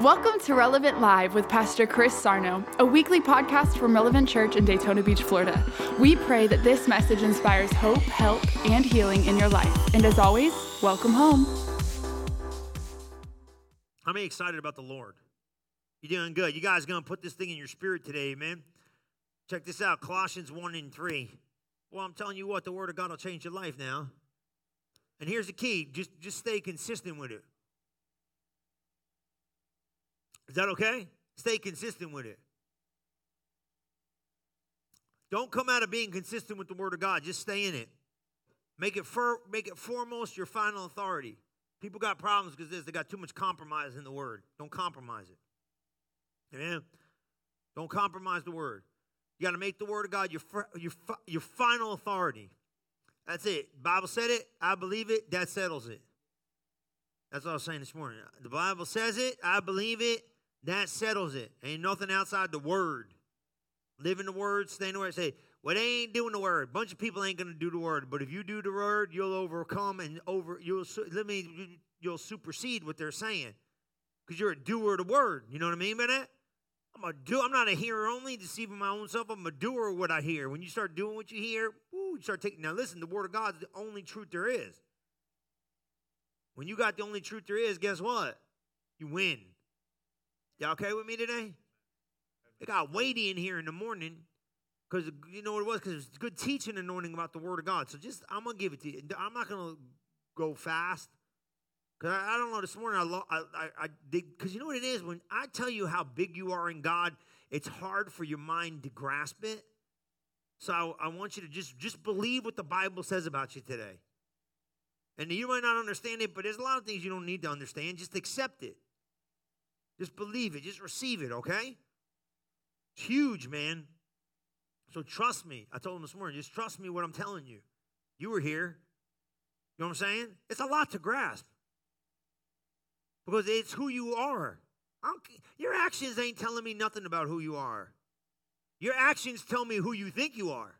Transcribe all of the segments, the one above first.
Welcome to Relevant Live with Pastor Chris Sarno, a weekly podcast from Relevant Church in Daytona Beach, Florida. We pray that this message inspires hope, help, and healing in your life. And as always, welcome home. How many excited about the Lord? You're doing good. You guys going to put this thing in your spirit today, amen? Check this out Colossians 1 and 3. Well, I'm telling you what, the Word of God will change your life now. And here's the key just, just stay consistent with it. Is that okay? Stay consistent with it. Don't come out of being consistent with the Word of God. Just stay in it. Make it, for, make it foremost your final authority. People got problems because they got too much compromise in the Word. Don't compromise it. Amen? Don't compromise the Word. You got to make the Word of God your, your, your final authority. That's it. Bible said it. I believe it. That settles it. That's what I was saying this morning. The Bible says it. I believe it. That settles it. Ain't nothing outside the word. Live in the word, stay in the word. Say, well, they ain't doing the word. Bunch of people ain't gonna do the word. But if you do the word, you'll overcome and over you'll let me you'll supersede what they're saying. Because you're a doer of the word. You know what I mean by that? I'm a do I'm not a hearer only, deceiving my own self. I'm a doer of what I hear. When you start doing what you hear, woo, you start taking now listen, the word of God is the only truth there is. When you got the only truth there is, guess what? You win. Y'all okay with me today? It got weighty in here in the morning because you know what it was? Because it's good teaching anointing about the Word of God. So just, I'm to give it to you. I'm not to go fast. Because I, I, don't know, this morning I, I, I, I because you know what it is? When I tell you how big you are in God, it's hard for your mind to grasp it. So I, I want you to just, just believe what the Bible says about you today. And you might not understand it, but there's a lot of things you don't need to understand. Just accept it. Just believe it. Just receive it, okay? It's huge, man. So trust me. I told him this morning, just trust me what I'm telling you. You were here. You know what I'm saying? It's a lot to grasp. Because it's who you are. your actions ain't telling me nothing about who you are. Your actions tell me who you think you are.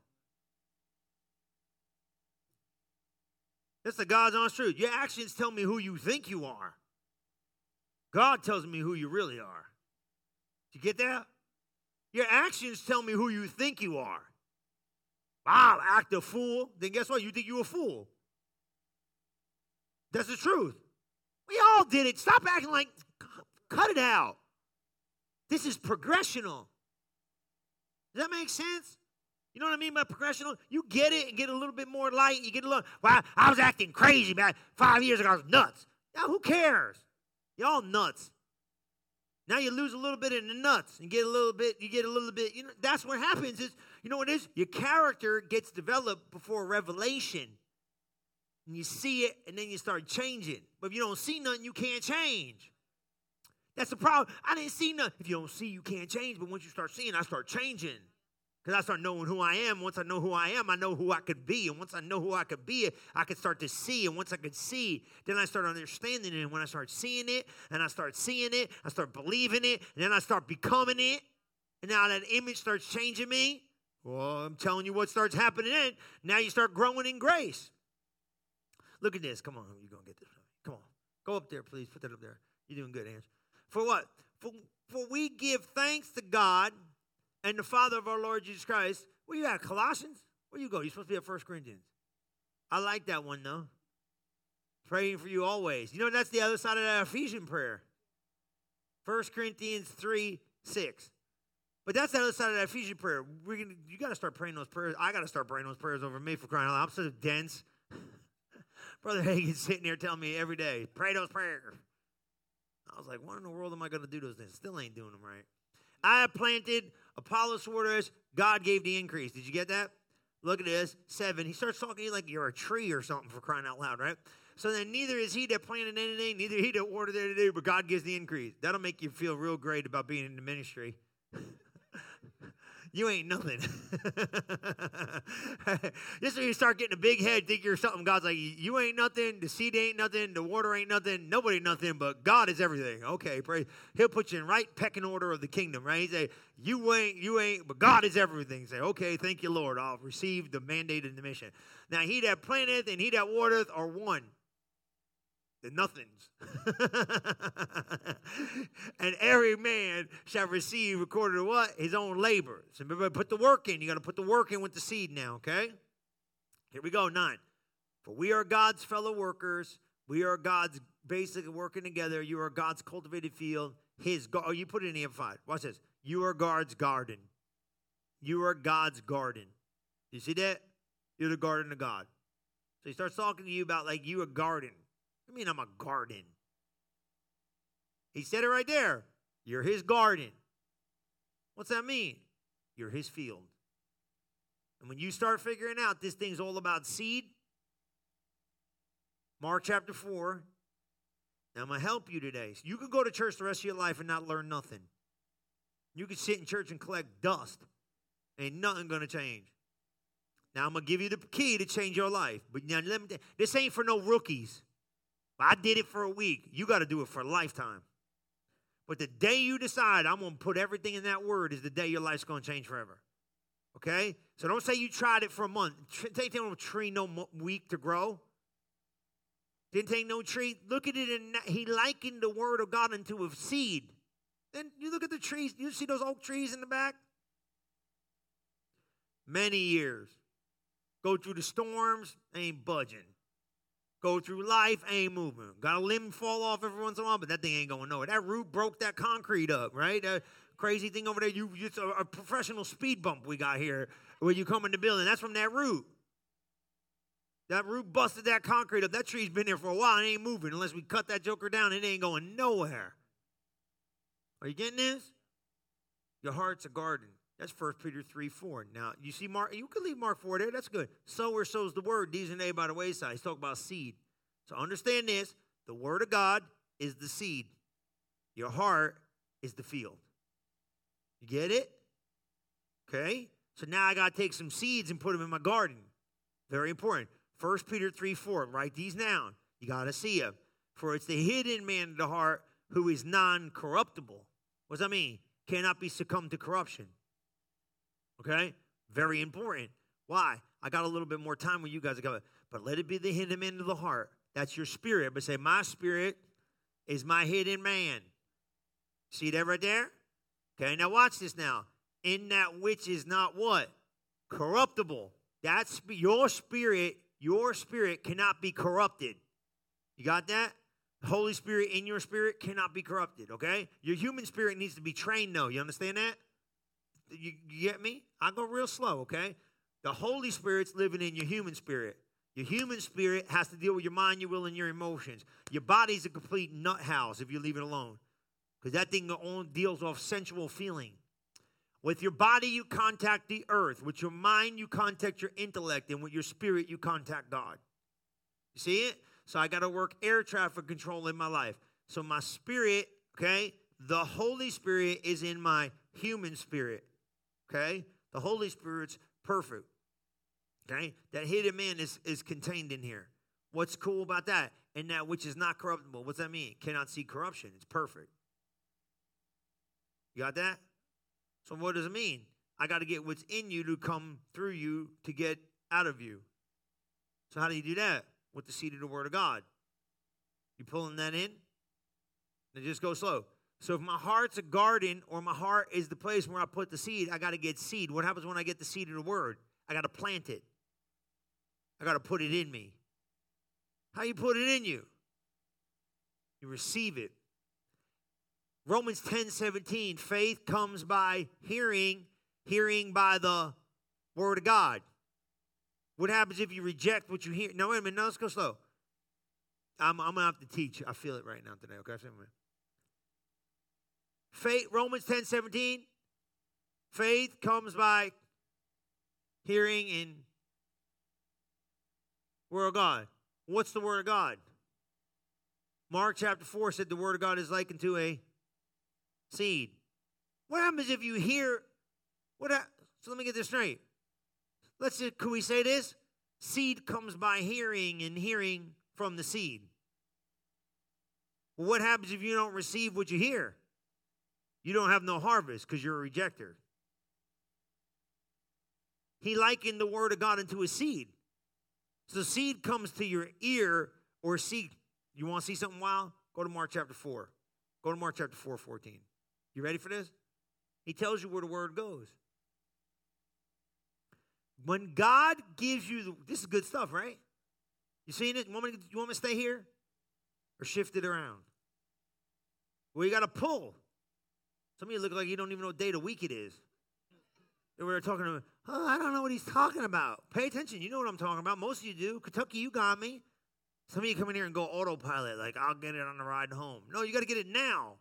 That's the God's honest truth. Your actions tell me who you think you are. God tells me who you really are. You get that? Your actions tell me who you think you are. Wow, act a fool. Then guess what? You think you're a fool. That's the truth. We all did it. Stop acting like, cut it out. This is progressional. Does that make sense? You know what I mean by progressional? You get it and get a little bit more light. You get a little, well, I was acting crazy, man. Five years ago, I was nuts. Now, who cares? Y'all nuts. Now you lose a little bit in the nuts and get a little bit, you get a little bit, you know, that's what happens is, you know what is? Your character gets developed before revelation. And you see it and then you start changing. But if you don't see nothing, you can't change. That's the problem. I didn't see nothing. If you don't see, you can't change. But once you start seeing, I start changing. Because I start knowing who I am. Once I know who I am, I know who I could be. And once I know who I could be, I could start to see. And once I could see, then I start understanding it. And when I start seeing it, and I start seeing it, I start believing it, and then I start becoming it. And now that image starts changing me. Well, I'm telling you what starts happening then. Now you start growing in grace. Look at this. Come on, you're to get this. Come on. Go up there, please. Put that up there. You're doing good, Hans. For what? For, for we give thanks to God and the Father of our Lord Jesus Christ. Where you at? Colossians? Where you go? You're supposed to be at First Corinthians. I like that one though. Praying for you always. You know that's the other side of that Ephesian prayer. First Corinthians 3 6. But that's the other side of that Ephesian prayer. We're gonna, you got to start praying those prayers. I got to start praying those prayers over me for crying out loud. I'm so dense. Brother Hagin's sitting here telling me every day, pray those prayers. I was like, what in the world am I going to do those things? Still ain't doing them right. I have planted, Apollos watered God gave the increase. Did you get that? Look at this. Seven. He starts talking like you're a tree or something for crying out loud, right? So then neither is he that planted anything, neither he that watered anything, but God gives the increase. That'll make you feel real great about being in the ministry. you ain't nothing. Just when you start getting a big head, think you're something. God's like, you ain't nothing. The seed ain't nothing. The water ain't nothing. Nobody nothing. But God is everything. Okay, pray. He'll put you in right pecking order of the kingdom, right? He say, you ain't, you ain't, but God is everything. Say, okay, thank you, Lord. I'll receive the mandate and the mission. Now, he that planteth and he that watereth are one the nothings. and every man shall receive according to what? His own labor. So everybody put the work in. You got to put the work in with the seed now, okay? Here we go, nine. For we are God's fellow workers. We are God's basically working together. You are God's cultivated field. His oh, you put it in amplified. Watch this. You are God's garden. You are God's garden. You see that? You're the garden of God. So he starts talking to you about like you a garden. I mean, I'm a garden. He said it right there. You're his garden. What's that mean? You're his field. And when you start figuring out this thing's all about seed, Mark chapter 4, now I'm going to help you today. you can go to church the rest of your life and not learn nothing. You can sit in church and collect dust. Ain't nothing going to change. Now I'm going to give you the key to change your life. But now let me, this ain't for no rookies. I did it for a week. You got to do it for a lifetime. But the day you decide I'm going to put everything in that word is the day your life's going to change forever. Okay? So don't say you tried it for a month. Take no tree no week to grow. Didn't take no tree. Look at it, and he likened the word of God into a seed. Then you look at the trees. You see those oak trees in the back? Many years. Go through the storms, ain't budging. Go through life, ain't moving. Got a limb fall off every once in a while, but that thing ain't going nowhere. That root broke that concrete up, right? That crazy thing over there. You, it's a, a professional speed bump we got here when you come in the building. That's from that root. That root busted that concrete up. That tree's been there for a while. It ain't moving unless we cut that joker down. It ain't going nowhere. Are you getting this? Your heart's a garden. That's 1 Peter 3 4. Now, you see Mark, you can leave Mark 4 there. That's good. Sower sows the word, these and A by the wayside. He's talking about seed. So understand this the word of God is the seed, your heart is the field. You get it? Okay? So now I got to take some seeds and put them in my garden. Very important. 1 Peter 3 4. Write these down. You got to see them. For it's the hidden man of the heart who is non corruptible. What does that mean? Cannot be succumbed to corruption. Okay? Very important. Why? I got a little bit more time with you guys. But let it be the hidden man of the heart. That's your spirit. But say, my spirit is my hidden man. See that right there? Okay, now watch this now. In that which is not what? Corruptible. That's your spirit, your spirit cannot be corrupted. You got that? Holy Spirit in your spirit cannot be corrupted, okay? Your human spirit needs to be trained though. You understand that? You, you get me? I go real slow, okay? The Holy Spirit's living in your human spirit. Your human spirit has to deal with your mind, your will, and your emotions. Your body's a complete nut house if you leave it alone. Because that thing only deals off sensual feeling. With your body, you contact the earth. With your mind, you contact your intellect. And with your spirit, you contact God. You see it? So I got to work air traffic control in my life. So my spirit, okay, the Holy Spirit is in my human spirit. Okay? The Holy Spirit's perfect. Okay? That hidden man is, is contained in here. What's cool about that? And that which is not corruptible. What's that mean? Cannot see corruption. It's perfect. You got that? So what does it mean? I got to get what's in you to come through you to get out of you. So how do you do that? With the seed of the word of God. You pulling that in? And just go slow. So if my heart's a garden or my heart is the place where I put the seed, I got to get seed. What happens when I get the seed of the word? I got to plant it. I got to put it in me. How you put it in you? You receive it. Romans 10 17, faith comes by hearing, hearing by the word of God. What happens if you reject what you hear? No, wait a minute. No, let's go slow. I'm, I'm going to have to teach. I feel it right now today. Okay? Faith, Romans 10 17. Faith comes by hearing in Word of God. What's the Word of God? Mark chapter 4 said the Word of God is likened to a seed. What happens if you hear what ha- so let me get this straight. Let's see, can we say this? Seed comes by hearing and hearing from the seed. What happens if you don't receive what you hear? You don't have no harvest because you're a rejecter. He likened the word of God into a seed. So seed comes to your ear or seed. You want to see something wild? Go to Mark chapter 4. Go to Mark chapter 4, 14. You ready for this? He tells you where the word goes. When God gives you, the, this is good stuff, right? You seen it? You want, me to, you want me to stay here or shift it around? Well, you got to pull. Some of you look like you don't even know what day of the week it is. They were talking to me, oh, I don't know what he's talking about. Pay attention. You know what I'm talking about. Most of you do. Kentucky, you got me. Some of you come in here and go autopilot, like, I'll get it on the ride home. No, you got to get it now.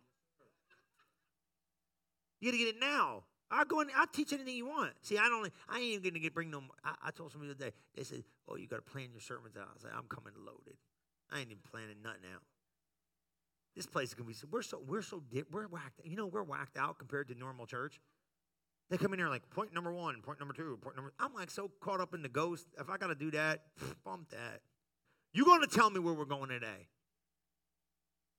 You got to get it now. I'll go in, I'll teach anything you want. See, I don't, I ain't even gonna get bring no. I, I told somebody the other day. They said, "Oh, you got to plan your sermons out." I like, "I'm coming loaded. I ain't even planning nothing out." This place is gonna be. So we're so we're so we're whacked. You know, we're whacked out compared to normal church. They come in here like point number one, point number two, point number. I'm like so caught up in the ghost. If I got to do that, bump that. You gonna tell me where we're going today?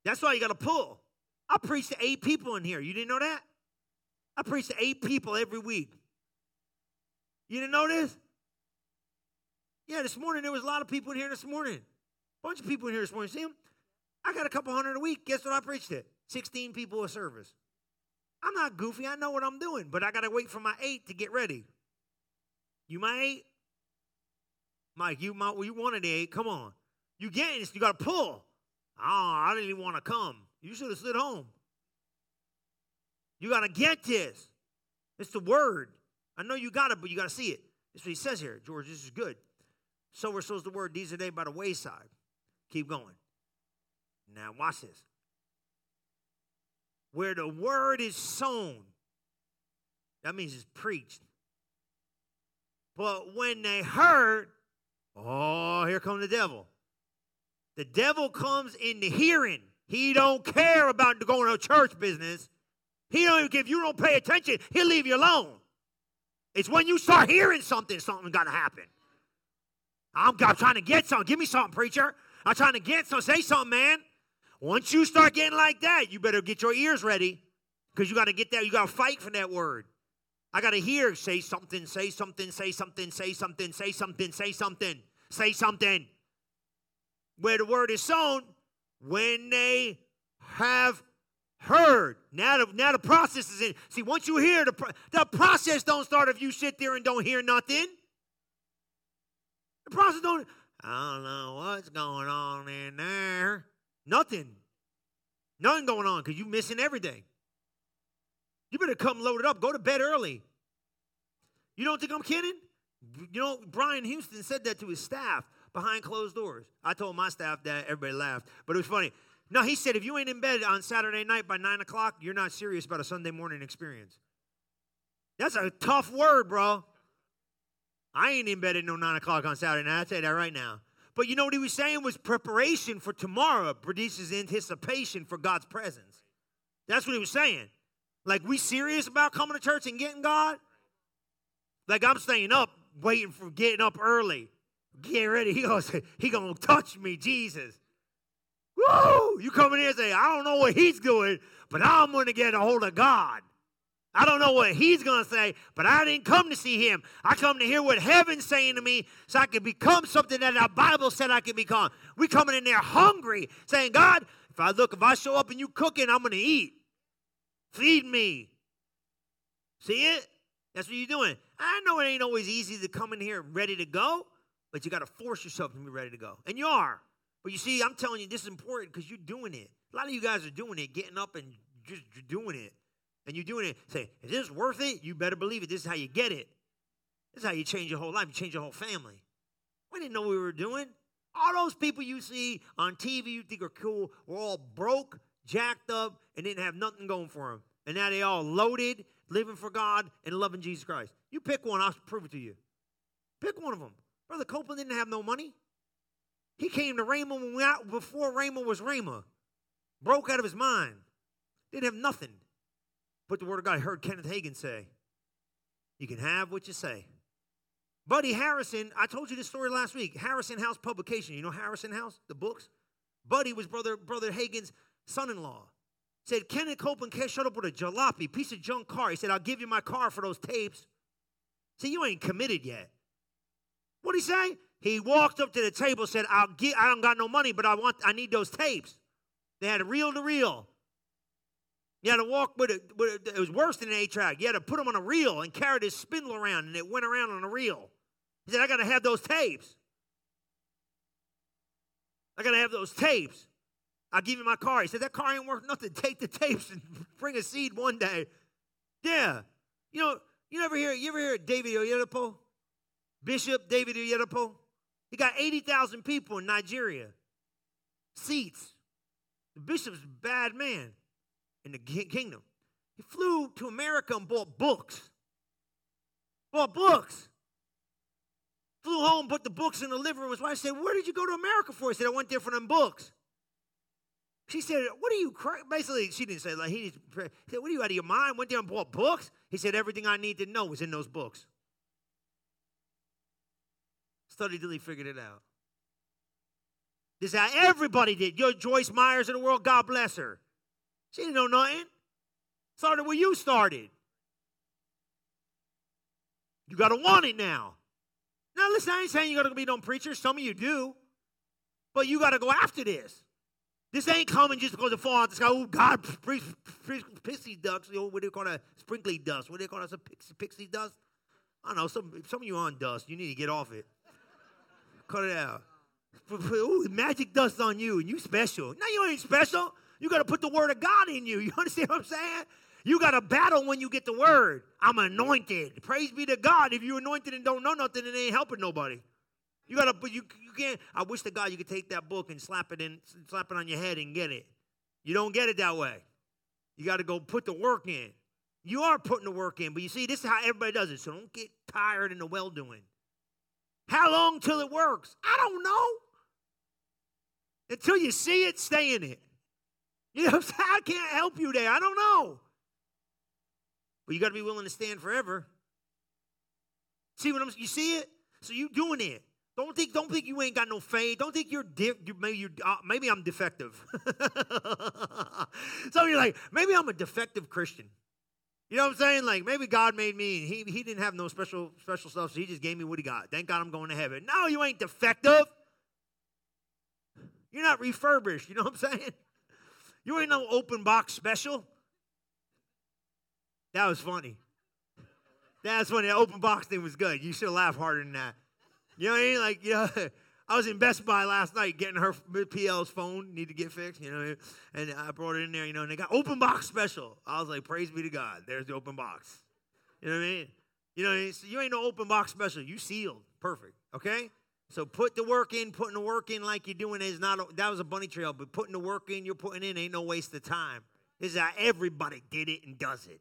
That's why you got to pull. I preach to eight people in here. You didn't know that? I preach to eight people every week. You didn't know this? Yeah, this morning there was a lot of people in here this morning. A bunch of people in here this morning. See them? I got a couple hundred a week. Guess what I preached it? 16 people a service. I'm not goofy. I know what I'm doing, but I got to wait for my eight to get ready. You my eight? Mike, you my, you wanted eight. Come on. You getting this. You got to pull. Oh, I didn't even want to come. You should have slid home. You got to get this. It's the word. I know you got it, but you got to see it. That's what he says here. George, this is good. So we're supposed the word, these are they by the wayside. Keep going. Now, watch this. Where the word is sown, that means it's preached. But when they heard, oh, here comes the devil. The devil comes in the hearing. He don't care about going to church business. He don't even, if you don't pay attention, he'll leave you alone. It's when you start hearing something, something got to happen. I'm, I'm trying to get something. Give me something, preacher. I'm trying to get something. Say something, man. Once you start getting like that, you better get your ears ready because you got to get that. You got to fight for that word. I got to hear say something, say something, say something, say something, say something, say something, say something. Where the word is sown, when they have heard. Now the, now the process is in. See, once you hear, the, the process don't start if you sit there and don't hear nothing. The process don't, I don't know what's going on in there. Nothing. Nothing going on because you're missing everything. You better come loaded up. Go to bed early. You don't think I'm kidding? You know, Brian Houston said that to his staff behind closed doors. I told my staff that. Everybody laughed. But it was funny. No, he said, if you ain't in bed on Saturday night by 9 o'clock, you're not serious about a Sunday morning experience. That's a tough word, bro. I ain't in bed at no 9 o'clock on Saturday night. I'll tell you that right now. But you know what he was saying was preparation for tomorrow produces anticipation for God's presence. That's what he was saying. Like, we serious about coming to church and getting God? Like, I'm staying up, waiting for getting up early. Get ready. He goes, he gonna touch me, Jesus. Woo! You come in here and say, I don't know what he's doing, but I'm going to get a hold of God. I don't know what he's going to say, but I didn't come to see him. I come to hear what heaven's saying to me so I can become something that the Bible said I can become. We coming in there hungry, saying, God, if I look, if I show up and you cooking, I'm going to eat. Feed me. See it? That's what you're doing. I know it ain't always easy to come in here ready to go, but you got to force yourself to be ready to go. And you are. But you see, I'm telling you, this is important because you're doing it. A lot of you guys are doing it, getting up and just doing it. And you're doing it. Say, is this worth it? You better believe it. This is how you get it. This is how you change your whole life. You change your whole family. We didn't know what we were doing. All those people you see on TV you think are cool were all broke, jacked up, and didn't have nothing going for them. And now they all loaded, living for God, and loving Jesus Christ. You pick one, I'll prove it to you. Pick one of them. Brother Copeland didn't have no money. He came to Rhema before Raymond was Raymond. Broke out of his mind. Didn't have nothing. But the word of God, I heard Kenneth Hagin say, You can have what you say. Buddy Harrison, I told you this story last week. Harrison House Publication. You know Harrison House, the books? Buddy was brother, brother Hagin's son-in-law. Said Kenneth Copeland showed up with a jalopy, piece of junk car. He said, I'll give you my car for those tapes. See, you ain't committed yet. What'd he say? He walked up to the table, said, I'll get, I don't got no money, but I want I need those tapes. They had a reel to reel. You had to walk with it. With it was worse than an eight track. You had to put them on a reel and carry this spindle around, and it went around on a reel. He said, I got to have those tapes. I got to have those tapes. I'll give you my car. He said, That car ain't worth nothing. Take the tapes and bring a seed one day. Yeah. You know, you never hear, you ever hear David Oyedepo? Bishop David Oyedepo? He got 80,000 people in Nigeria. Seats. The bishop's a bad man in the kingdom. He flew to America and bought books. Bought books. Flew home, put the books in the living room. His wife said, Where did you go to America for? He said, I went there for them books. She said, What are you? Basically, she didn't say, like, he said, What are you out of your mind? Went there and bought books? He said, Everything I need to know was in those books. Studied till he figured it out. This is how everybody did. Your Joyce Meyers in the world, God bless her. She didn't know nothing. Started where you started. You got to want it now. Now, listen, I ain't saying you got to be no preacher. Some of you do. But you got to go after this. This ain't coming just because it fall out the sky. Oh, God, pixie ducks. You know, what do you call that? Sprinkly dust. What do you call that? Some pixie, pixie dust? I don't know. Some, some of you on dust. You need to get off it. Cut it out. Ooh, magic dust on you, and you special. No, you ain't special. You got to put the word of God in you. You understand what I'm saying? You got to battle when you get the word. I'm anointed. Praise be to God. If you're anointed and don't know nothing, it ain't helping nobody. You gotta, but you you can't. I wish to God you could take that book and slap it in, slap it on your head and get it. You don't get it that way. You got to go put the work in. You are putting the work in, but you see, this is how everybody does it. So don't get tired in the well doing. How long till it works? I don't know. Until you see it, stay in it. You know, I can't help you there. I don't know. But you got to be willing to stand forever. See what I'm? You see it? So you doing it? Don't think, don't think you ain't got no faith. Don't think you're di- maybe you uh, maybe I'm defective. so you're like, maybe I'm a defective Christian. You know what I'm saying? Like maybe God made me. and He he didn't have no special special stuff, so He just gave me what He got. Thank God I'm going to heaven. No, you ain't defective. You're not refurbished. You know what I'm saying? You ain't no open box special. That was funny. That's when The open box thing was good. You should have laughed harder than that. You know what I mean? Like, you know, I was in Best Buy last night getting her PL's phone, need to get fixed, you know, and I brought it in there, you know, and they got open box special. I was like, praise be to God. There's the open box. You know what I mean? You know, what I mean? So you ain't no open box special. You sealed. Perfect. Okay? So put the work in, putting the work in like you're doing is not, a, that was a bunny trail, but putting the work in you're putting in ain't no waste of time. This is how everybody did it and does it.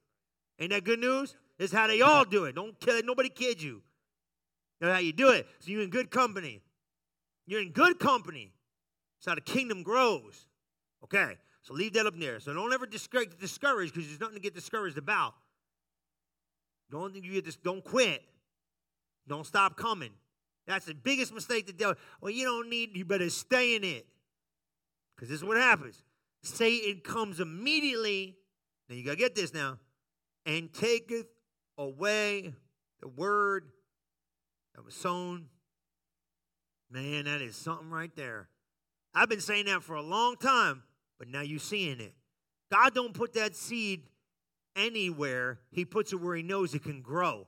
Ain't that good news? This is how they all do it. Don't kill nobody kid you. That's how you do it. So you're in good company. You're in good company. That's how the kingdom grows. Okay, so leave that up there. So don't ever get discouraged because there's nothing to get discouraged about. Don't you get this. Don't quit. Don't stop coming. That's the biggest mistake that do. Well, you don't need. You better stay in it. Because this is what happens. Satan comes immediately. Now you gotta get this now, and taketh away the word that was sown. Man, that is something right there. I've been saying that for a long time, but now you're seeing it. God don't put that seed anywhere. He puts it where he knows it can grow.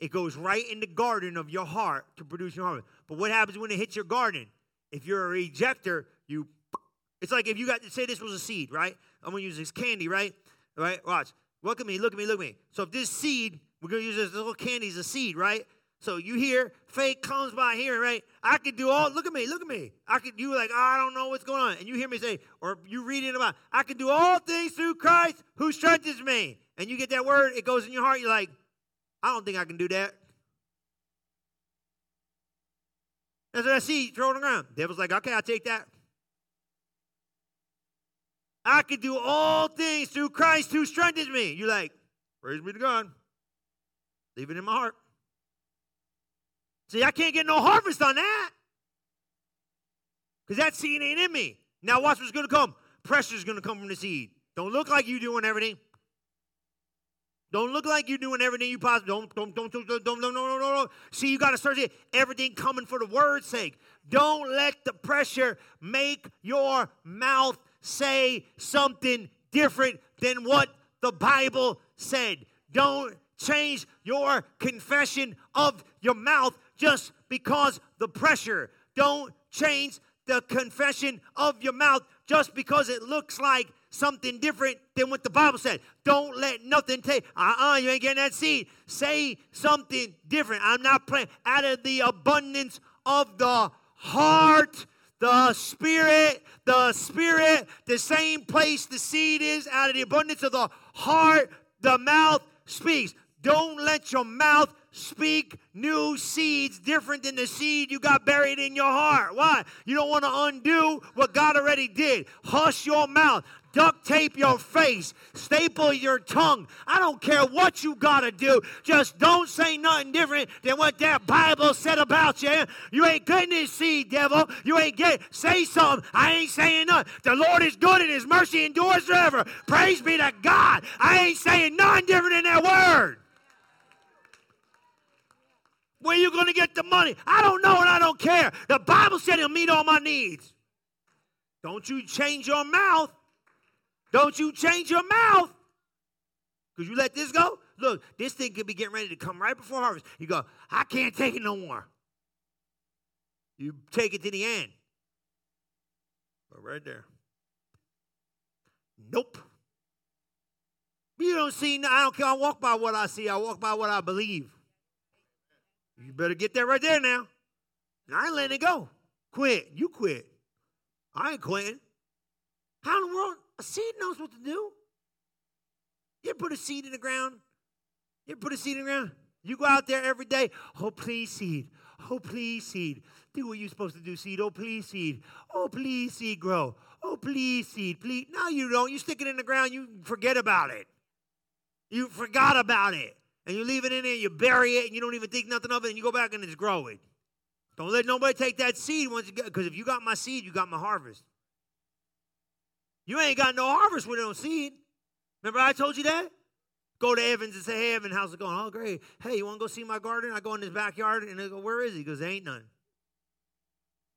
It goes right in the garden of your heart to produce your harvest. But what happens when it hits your garden? If you're a rejecter, you it's like if you got to say this was a seed, right? I'm gonna use this candy, right? Right? Watch. Look at me, look at me, look at me. So if this seed, we're gonna use this little candy as a seed, right? So you hear faith comes by hearing, right? I could do all, look at me, look at me. I could, you like, oh, I don't know what's going on. And you hear me say, or you read it about, I can do all things through Christ who strengthens me. And you get that word, it goes in your heart, you're like, I don't think I can do that. That's what I see thrown around. Devil's like, okay, I'll take that. I can do all things through Christ who strengthens me. You're like, praise be to God. Leave it in my heart. See, I can't get no harvest on that. Because that seed ain't in me. Now watch what's going to come. Pressure's going to come from the seed. Don't look like you doing everything. Don't look like you're doing everything you possibly don't don't don't don't don't don't no no no no. See, you got to start everything coming for the word's sake. Don't let the pressure make your mouth say something different than what the Bible said. Don't change your confession of your mouth just because the pressure. Don't change the confession of your mouth just because it looks like something different than what the Bible said. Don't let nothing take, uh uh-uh, uh, you ain't getting that seed. Say something different. I'm not playing. Out of the abundance of the heart, the spirit, the spirit, the same place the seed is, out of the abundance of the heart, the mouth speaks. Don't let your mouth speak new seeds different than the seed you got buried in your heart. Why? You don't want to undo what God already did. Hush your mouth. Duct tape your face. Staple your tongue. I don't care what you got to do. Just don't say nothing different than what that Bible said about you. You ain't getting this seed, devil. You ain't getting. Say something. I ain't saying nothing. The Lord is good and his mercy endures forever. Praise be to God. I ain't saying nothing different than that word. Where you going to get the money? I don't know and I don't care. The Bible said he'll meet all my needs. Don't you change your mouth. Don't you change your mouth. Because you let this go. Look, this thing could be getting ready to come right before harvest. You go, I can't take it no more. You take it to the end. But right there. Nope. You don't see, I don't care. I walk by what I see, I walk by what I believe. You better get that right there now. I ain't letting it go. Quit. You quit. I ain't quitting. How in the world? A seed knows what to do. You put a seed in the ground. You put a seed in the ground. You go out there every day. Oh, please, seed. Oh, please, seed. Do what you're supposed to do, seed. Oh, please, seed. Oh, please, seed, grow. Oh, please, seed. Please. No, you don't. You stick it in the ground, you forget about it. You forgot about it and you leave it in there, you bury it, and you don't even think nothing of it, and you go back and it's growing. Don't let nobody take that seed once because if you got my seed, you got my harvest. You ain't got no harvest with no seed. Remember I told you that? Go to Evans and say, hey, Evan, how's it going? Oh, great. Hey, you want to go see my garden? I go in his backyard, and they go, where is he? He goes, there ain't none.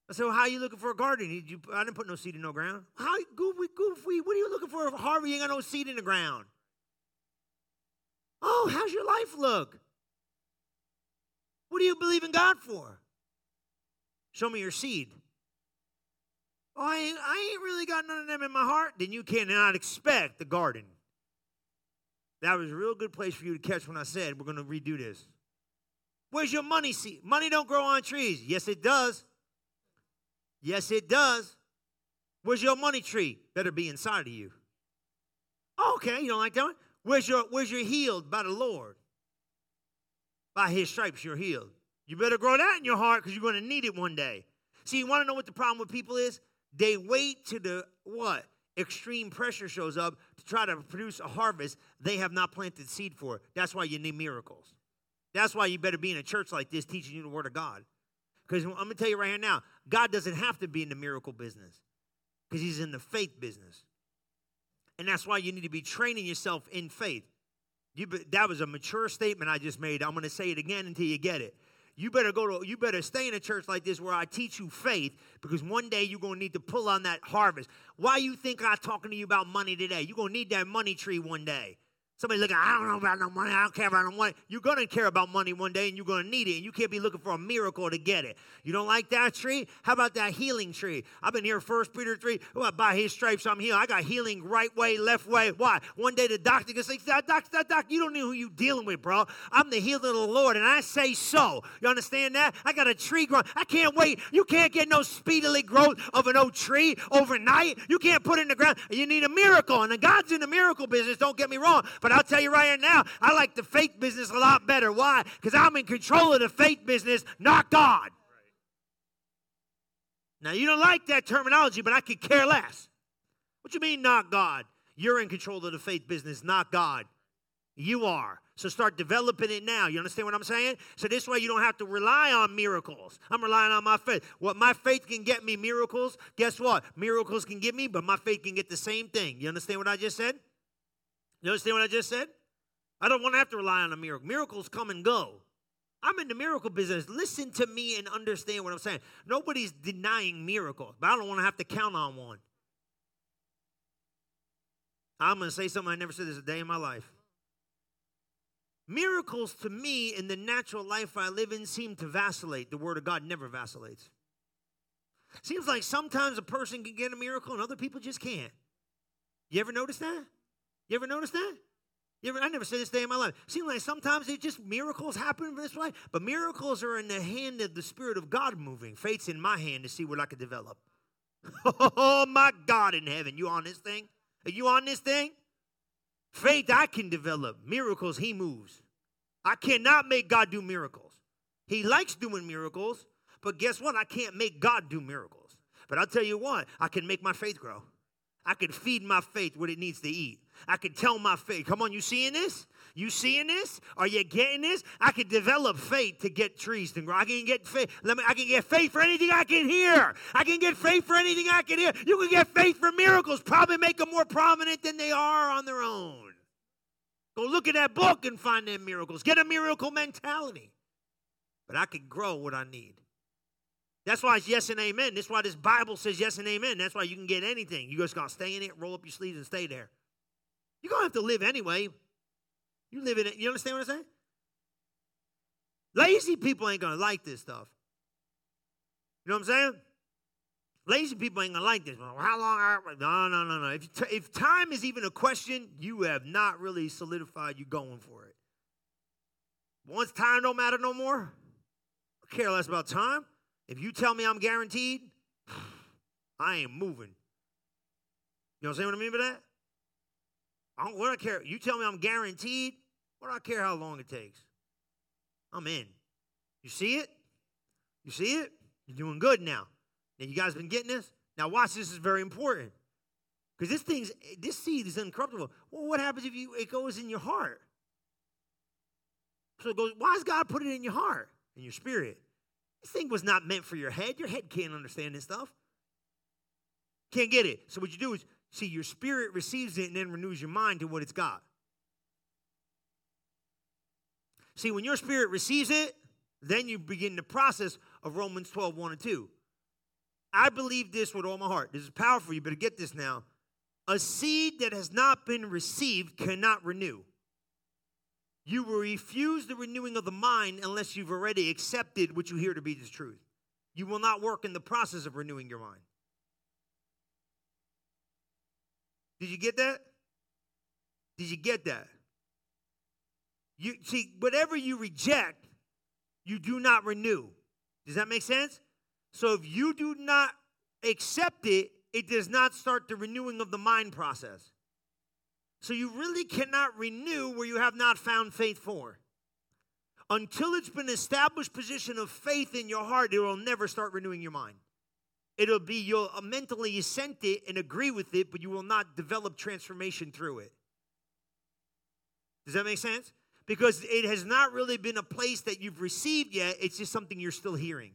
I said, well, how are you looking for a garden? He, you, I didn't put no seed in no ground. How, goofy, goofy, what are you looking for? Harvey ain't got no seed in the ground. Oh, how's your life look? What do you believe in God for? Show me your seed. Oh, I ain't, I ain't really got none of them in my heart. Then you cannot expect the garden. That was a real good place for you to catch when I said we're going to redo this. Where's your money seed? Money don't grow on trees. Yes, it does. Yes, it does. Where's your money tree? Better be inside of you. Okay, you don't like that one? Where's your, where's your healed by the Lord? By his stripes, you're healed. You better grow that in your heart because you're going to need it one day. See, you want to know what the problem with people is? They wait to the what? Extreme pressure shows up to try to produce a harvest they have not planted seed for. That's why you need miracles. That's why you better be in a church like this teaching you the word of God. Because I'm going to tell you right here now, God doesn't have to be in the miracle business because he's in the faith business. And that's why you need to be training yourself in faith. You, that was a mature statement I just made. I'm going to say it again until you get it. You better go to you better stay in a church like this where I teach you faith because one day you're going to need to pull on that harvest. Why you think I'm talking to you about money today? You're going to need that money tree one day. Somebody looking, I don't know about no money. I don't care about no money. You're going to care about money one day and you're going to need it. And you can't be looking for a miracle to get it. You don't like that tree? How about that healing tree? I've been here First Peter 3. Well, by his stripes, I'm healed. I got healing right way, left way. Why? One day the doctor can say, that doctor, that doctor, you don't know who you dealing with, bro. I'm the healer of the Lord and I say so. You understand that? I got a tree growing. I can't wait. You can't get no speedily growth of an old tree overnight. You can't put it in the ground. You need a miracle. And God's in the miracle business, don't get me wrong. But I'll tell you right now, I like the faith business a lot better. Why? Because I'm in control of the faith business, not God. Now, you don't like that terminology, but I could care less. What you mean, not God? You're in control of the faith business, not God. You are. So start developing it now. You understand what I'm saying? So this way you don't have to rely on miracles. I'm relying on my faith. What my faith can get me miracles, guess what? Miracles can get me, but my faith can get the same thing. You understand what I just said? You understand what I just said? I don't want to have to rely on a miracle. Miracles come and go. I'm in the miracle business. Listen to me and understand what I'm saying. Nobody's denying miracles, but I don't want to have to count on one. I'm going to say something I never said this a day in my life. Miracles to me in the natural life I live in seem to vacillate. The Word of God never vacillates. Seems like sometimes a person can get a miracle and other people just can't. You ever notice that? You ever notice that? You ever, I never said this day in my life. Seems like sometimes it just miracles happen in this way, but miracles are in the hand of the Spirit of God moving. Faith's in my hand to see what I can develop. Oh my God in heaven, you on this thing? Are you on this thing? Faith I can develop. Miracles he moves. I cannot make God do miracles. He likes doing miracles, but guess what? I can't make God do miracles. But I'll tell you what, I can make my faith grow. I can feed my faith what it needs to eat. I can tell my faith. Come on, you seeing this? You seeing this? Are you getting this? I can develop faith to get trees to grow. I can get faith. Let me. I can get faith for anything I can hear. I can get faith for anything I can hear. You can get faith for miracles. Probably make them more prominent than they are on their own. Go look at that book and find them miracles. Get a miracle mentality. But I can grow what I need. That's why it's yes and amen. That's why this Bible says yes and amen. That's why you can get anything. You just gotta stay in it, roll up your sleeves, and stay there. You're gonna have to live anyway. You live in it. You understand what I'm saying? Lazy people ain't gonna like this stuff. You know what I'm saying? Lazy people ain't gonna like this. How long are no no no no. If, if time is even a question, you have not really solidified you going for it. Once time don't matter no more, I care less about time. If you tell me I'm guaranteed, I ain't moving. You know what I mean by that? I don't, what do I care? You tell me I'm guaranteed. What do I care how long it takes? I'm in. You see it? You see it? You're doing good now. Now you guys been getting this? Now watch, this is very important. Because this thing's this seed is incorruptible. Well, what happens if you it goes in your heart? So it goes, why does God put it in your heart, in your spirit? This thing was not meant for your head. Your head can't understand this stuff. Can't get it. So what you do is see your spirit receives it and then renews your mind to what it's got. See, when your spirit receives it, then you begin the process of Romans 12, 1 and 2. I believe this with all my heart. This is powerful. You better get this now. A seed that has not been received cannot renew. You will refuse the renewing of the mind unless you've already accepted what you hear to be the truth. You will not work in the process of renewing your mind. Did you get that? Did you get that? You see, whatever you reject, you do not renew. Does that make sense? So if you do not accept it, it does not start the renewing of the mind process. So you really cannot renew where you have not found faith for. Until it's been established position of faith in your heart, it will never start renewing your mind. It'll be you'll uh, mentally assent it and agree with it, but you will not develop transformation through it. Does that make sense? Because it has not really been a place that you've received yet, it's just something you're still hearing.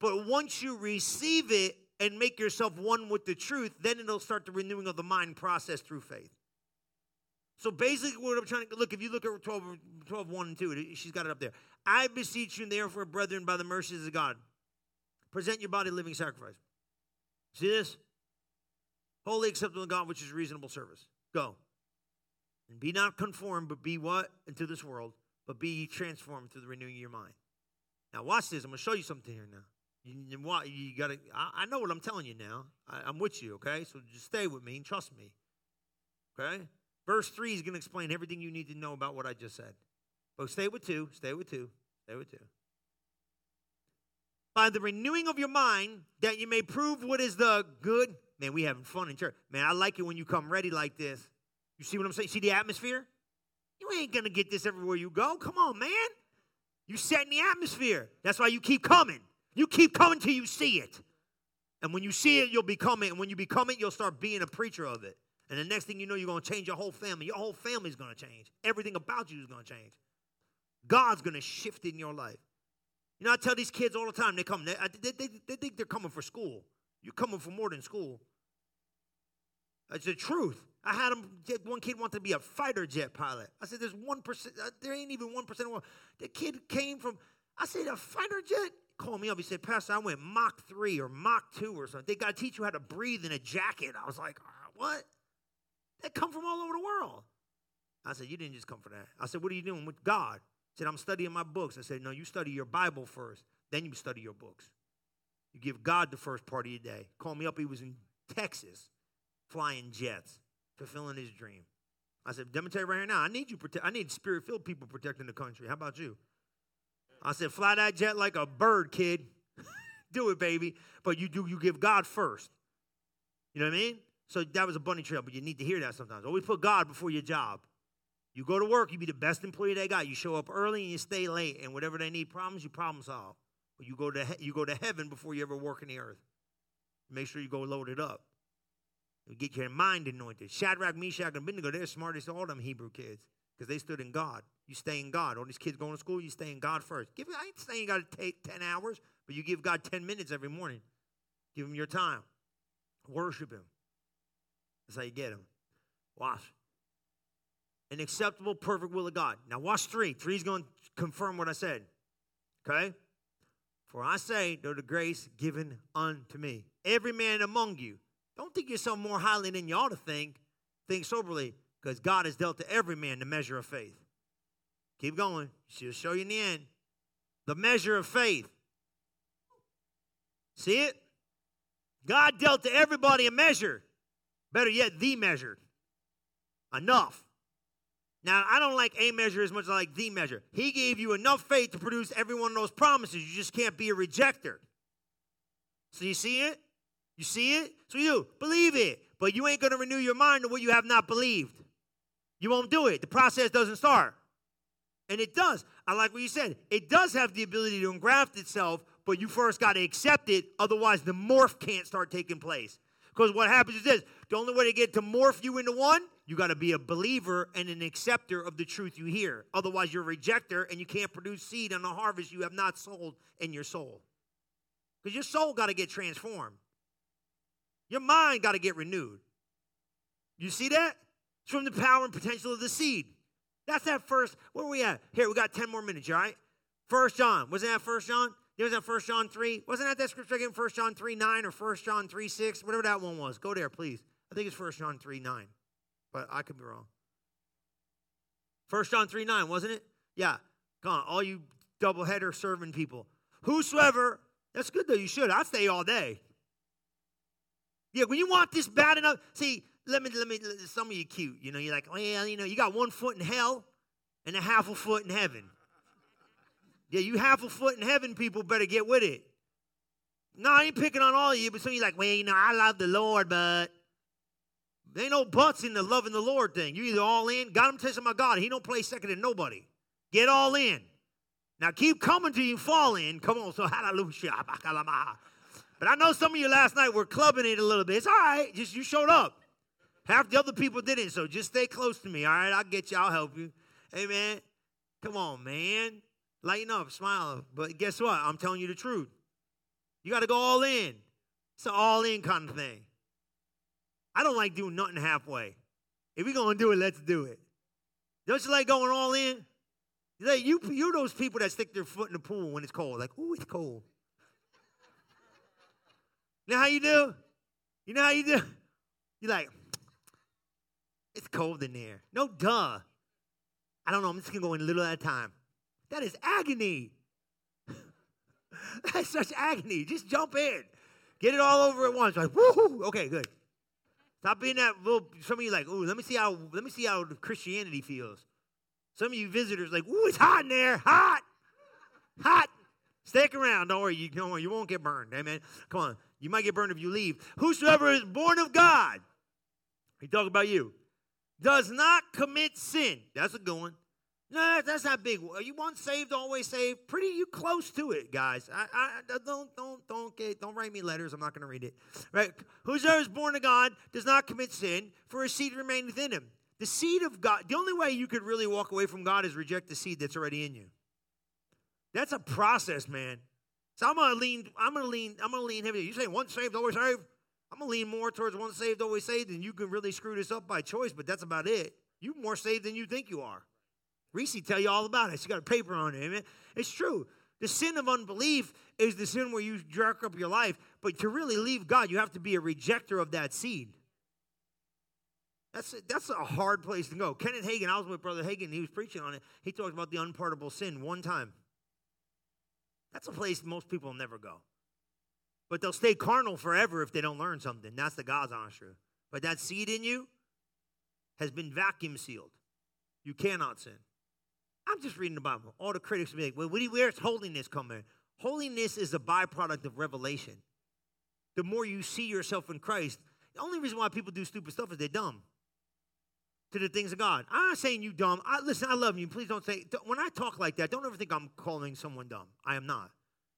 But once you receive it and make yourself one with the truth, then it'll start the renewing of the mind process through faith. So basically, what I'm trying to look, if you look at 12, 12 1 and 2, she's got it up there. I beseech you, therefore, brethren, by the mercies of God, present your body living sacrifice. See this? Holy acceptable to God, which is reasonable service. Go. And be not conformed, but be what? Into this world, but be transformed through the renewing of your mind. Now, watch this. I'm going to show you something here now. You, you, you got to, I, I, know what I'm telling you now. I, I'm with you, okay? So just stay with me and trust me, okay? Verse 3 is going to explain everything you need to know about what I just said. But stay with 2, stay with 2, stay with 2. By the renewing of your mind, that you may prove what is the good. Man, we having fun in church. Man, I like it when you come ready like this. You see what I'm saying? See the atmosphere? You ain't going to get this everywhere you go. Come on, man. You set in the atmosphere. That's why you keep coming. You keep coming till you see it. And when you see it, you'll become it. And when you become it, you'll start being a preacher of it. And the next thing you know, you're going to change your whole family. Your whole family's going to change. Everything about you is going to change. God's going to shift in your life. You know, I tell these kids all the time, they come, they, they, they, they think they're coming for school. You're coming for more than school. It's the truth. I had them, one kid wanted to be a fighter jet pilot. I said, there's 1%, uh, there ain't even 1% of the The kid came from, I said, a fighter jet? Called me up. He said, Pastor, I went Mach 3 or Mach 2 or something. They got to teach you how to breathe in a jacket. I was like, uh, what? They come from all over the world. I said, You didn't just come for that. I said, What are you doing with God? He said, I'm studying my books. I said, No, you study your Bible first, then you study your books. You give God the first part of your day. Call me up, he was in Texas, flying jets, fulfilling his dream. I said, let me tell you right now, I need you protect. I need spirit-filled people protecting the country. How about you? I said, fly that jet like a bird, kid. do it, baby. But you do you give God first. You know what I mean? So that was a bunny trail, but you need to hear that sometimes. Always put God before your job. You go to work, you be the best employee they got. You show up early and you stay late, and whatever they need problems, you problem solve. But you go to he- you go to heaven before you ever work in the earth. Make sure you go loaded up. You get your mind anointed. Shadrach, Meshach, and Abednego, they're smartest of all them Hebrew kids because they stood in God. You stay in God. All these kids going to school, you stay in God first. Give, I ain't saying you got to take 10 hours, but you give God 10 minutes every morning. Give him your time. Worship him. That's how you get him. Watch. An acceptable, perfect will of God. Now watch three. Three is going to confirm what I said. Okay? For I say, though the grace given unto me, every man among you, don't think yourself more highly than you ought to think. Think soberly, because God has dealt to every man the measure of faith. Keep going. She'll show you in the end. The measure of faith. See it? God dealt to everybody a measure. Better yet, the measure. Enough. Now, I don't like a measure as much as I like the measure. He gave you enough faith to produce every one of those promises. You just can't be a rejecter. So you see it? You see it? So you. Believe it. But you ain't going to renew your mind to what you have not believed. You won't do it. The process doesn't start. And it does. I like what you said. It does have the ability to engraft itself, but you first got to accept it. Otherwise, the morph can't start taking place. Because what happens is this the only way to get to morph you into one, you got to be a believer and an acceptor of the truth you hear. Otherwise, you're a rejecter and you can't produce seed on the harvest you have not sold in your soul. Because your soul got to get transformed. Your mind got to get renewed. You see that? It's from the power and potential of the seed. That's that first. Where are we at? Here, we got 10 more minutes, all right? First John. Wasn't that First John? Wasn't that First John 3? Wasn't that that scripture again? First John 3 9 or First John 3 6? Whatever that one was. Go there, please. I think it's First John 3 9. But I could be wrong. First John 3 9, wasn't it? Yeah. Come on, all you double header serving people. Whosoever, that's good though, you should. I'd stay all day. Yeah, when you want this bad enough, see, let me, let me, some of you cute, you know, you're like, well, you know, you got one foot in hell and a half a foot in heaven. Yeah, you half a foot in heaven people better get with it. No, I ain't picking on all of you, but some of you like, well, you know, I love the Lord, but there ain't no buts in the loving the Lord thing. You either all in, God, I'm telling my God, he don't play second to nobody. Get all in. Now keep coming till you fall in. Come on, so hallelujah. But I know some of you last night were clubbing it a little bit. It's all right, just you showed up. Half the other people didn't, so just stay close to me, all right? I'll get you, I'll help you. Amen. Come on, man. Lighten up, smile. But guess what? I'm telling you the truth. You got to go all in. It's an all in kind of thing. I don't like doing nothing halfway. If we're going to do it, let's do it. Don't you like going all in? You, you, you're those people that stick their foot in the pool when it's cold. Like, ooh, it's cold. You know how you do? You know how you do? You're like, it's cold in there. No, duh. I don't know. I'm just going to go in a little at a time. That is agony. That's such agony. Just jump in. Get it all over at once. Like, woohoo. Okay, good. Stop being that little. Some of you like, ooh, let me see how let me see how Christianity feels. Some of you visitors like, ooh, it's hot in there, hot, hot. Stick around. Don't worry, you don't worry, you won't get burned. Amen. Come on, you might get burned if you leave. Whosoever is born of God, he talk about you, does not commit sin. That's a good one. No, that's not big. You once saved, always saved? Pretty, you close to it, guys. I, I don't, don't, don't get, don't write me letters. I'm not going to read it. Right? Whosoever is born of God does not commit sin, for his seed remaineth in him. The seed of God. The only way you could really walk away from God is reject the seed that's already in you. That's a process, man. So I'm gonna lean. I'm gonna lean. I'm gonna lean heavy. You say once saved, always saved. I'm gonna lean more towards once saved, always saved, and you can really screw this up by choice. But that's about it. You more saved than you think you are. Reese tell you all about it. She got a paper on it. Amen. It's true. The sin of unbelief is the sin where you jerk up your life. But to really leave God, you have to be a rejecter of that seed. That's a, that's a hard place to go. Kenneth Hagin, I was with Brother Hagin, he was preaching on it. He talked about the unpardonable sin one time. That's a place most people never go. But they'll stay carnal forever if they don't learn something. That's the God's honest truth. But that seed in you has been vacuum sealed. You cannot sin. I'm just reading the Bible. All the critics will be like, well, where's holiness coming? Holiness is a byproduct of revelation. The more you see yourself in Christ, the only reason why people do stupid stuff is they're dumb to the things of God. I'm not saying you dumb. I, listen, I love you. Please don't say, when I talk like that, don't ever think I'm calling someone dumb. I am not.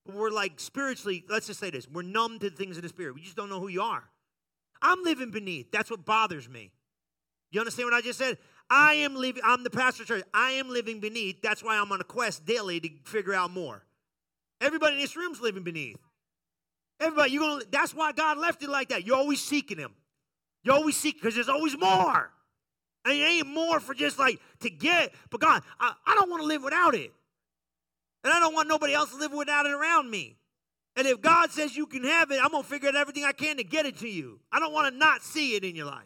But we're like spiritually, let's just say this we're numb to the things of the Spirit. We just don't know who you are. I'm living beneath. That's what bothers me. You understand what I just said? I am living, I'm the pastor church. I am living beneath. That's why I'm on a quest daily to figure out more. Everybody in this room's living beneath. Everybody, you're gonna that's why God left it like that. You're always seeking him. You always seek because there's always more. And it ain't more for just like to get, but God, I, I don't want to live without it. And I don't want nobody else to live without it around me. And if God says you can have it, I'm gonna figure out everything I can to get it to you. I don't want to not see it in your life.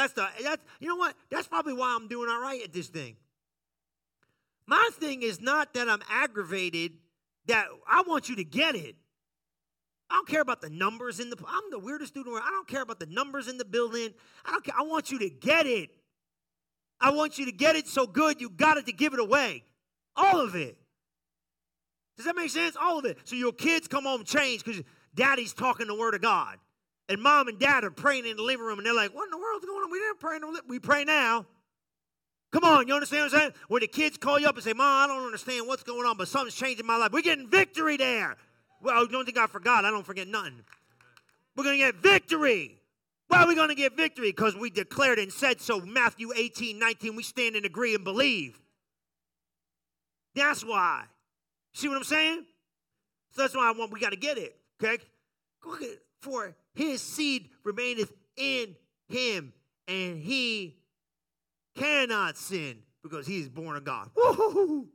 That's the that's you know what? That's probably why I'm doing all right at this thing. My thing is not that I'm aggravated, that I want you to get it. I don't care about the numbers in the I'm the weirdest student world. I don't care about the numbers in the building. I don't care. I want you to get it. I want you to get it so good you got it to give it away. All of it. Does that make sense? All of it. So your kids come home changed because daddy's talking the word of God. And mom and dad are praying in the living room and they're like, what in the world's going on? We didn't pray. No we pray now. Come on, you understand what I'm saying? When the kids call you up and say, Mom, I don't understand what's going on, but something's changing my life. We're getting victory there. Well, don't think I forgot. I don't forget nothing. We're going to get victory. Why are we going to get victory? Because we declared and said so. Matthew 18, 19, we stand and agree and believe. That's why. See what I'm saying? So that's why I want, we got to get it. Okay? For his seed remaineth in him, and he cannot sin because he is born of God. Woo-hoo-hoo.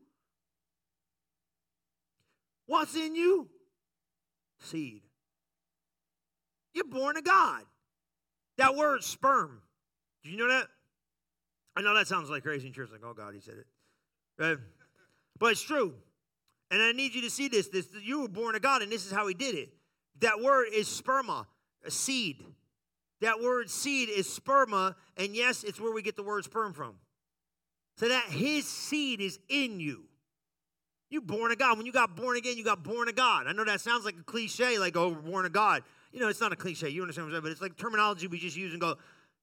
What's in you? seed. You're born of God. That word sperm. Do you know that? I know that sounds like crazy in church, like, oh God, he said it. Right? But it's true. And I need you to see this. This you were born of God, and this is how he did it. That word is sperma, a seed. That word seed is sperma, and yes, it's where we get the word sperm from. So that his seed is in you. You born of God. When you got born again, you got born of God. I know that sounds like a cliche, like, oh, born of God. You know, it's not a cliche. You understand what I'm saying? But it's like terminology we just use and go,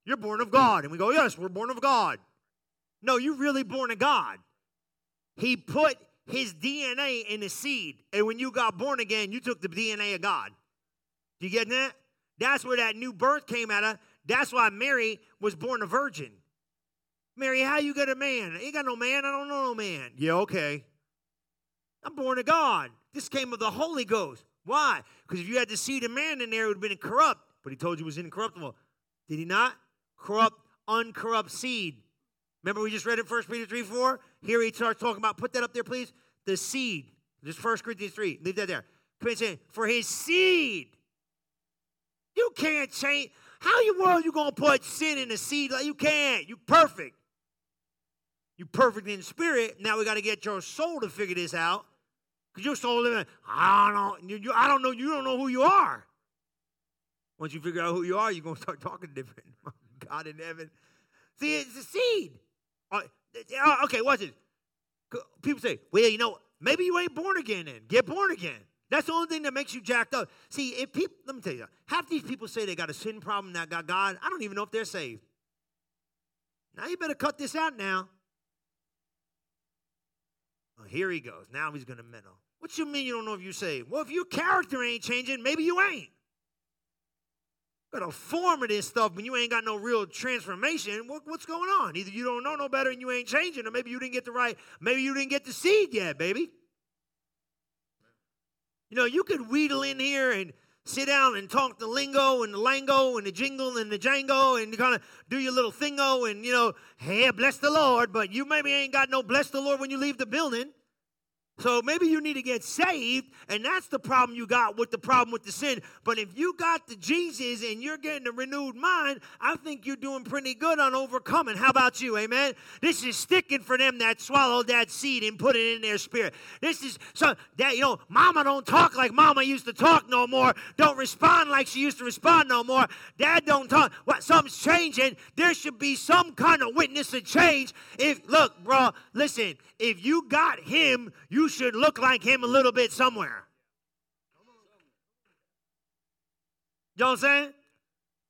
you're born of God. And we go, yes, we're born of God. No, you're really born of God. He put his DNA in the seed. And when you got born again, you took the DNA of God. You get that? That's where that new birth came out of. That's why Mary was born a virgin. Mary, how you get a man? Ain't got no man. I don't know no man. Yeah, okay. I'm born of God. This came of the Holy Ghost. Why? Because if you had the seed of man in there, it would have been corrupt. But he told you it was incorruptible. Did he not? Corrupt, uncorrupt seed. Remember we just read it 1 Peter 3 4? Here he starts talking about, put that up there, please. The seed. Just 1 Corinthians 3. Leave that there. Come in for his seed. You can't change. How in the world you gonna put sin in the seed? Like you can't. You perfect. You perfect in spirit. Now we got to get your soul to figure this out. Because your soul living, I don't, you, you, I don't know, you don't know who you are. Once you figure out who you are, you're to start talking different. God in heaven. See, it's a seed. Uh, uh, okay, watch this. People say, well, you know, maybe you ain't born again then. Get born again. That's the only thing that makes you jacked up. See, if people, let me tell you, half these people say they got a sin problem, that got God. I don't even know if they're saved. Now you better cut this out now. Oh, here he goes. Now he's going to meddle. What you mean you don't know if you're saved? Well, if your character ain't changing, maybe you ain't. Got a form of this stuff, but you ain't got no real transformation. What, what's going on? Either you don't know no better and you ain't changing, or maybe you didn't get the right, maybe you didn't get the seed yet, baby. You know, you could wheedle in here and sit down and talk the lingo and the lango and the jingle and the jango and kind of do your little thingo and, you know, hey, bless the Lord, but you maybe ain't got no bless the Lord when you leave the building. So maybe you need to get saved, and that's the problem you got with the problem with the sin. But if you got the Jesus and you're getting a renewed mind, I think you're doing pretty good on overcoming. How about you? Amen. This is sticking for them that swallowed that seed and put it in their spirit. This is so that you know, mama don't talk like mama used to talk no more. Don't respond like she used to respond no more. Dad don't talk. What something's changing. There should be some kind of witness of change. If look, bro, listen, if you got him, you should look like him a little bit somewhere. You know what I'm saying?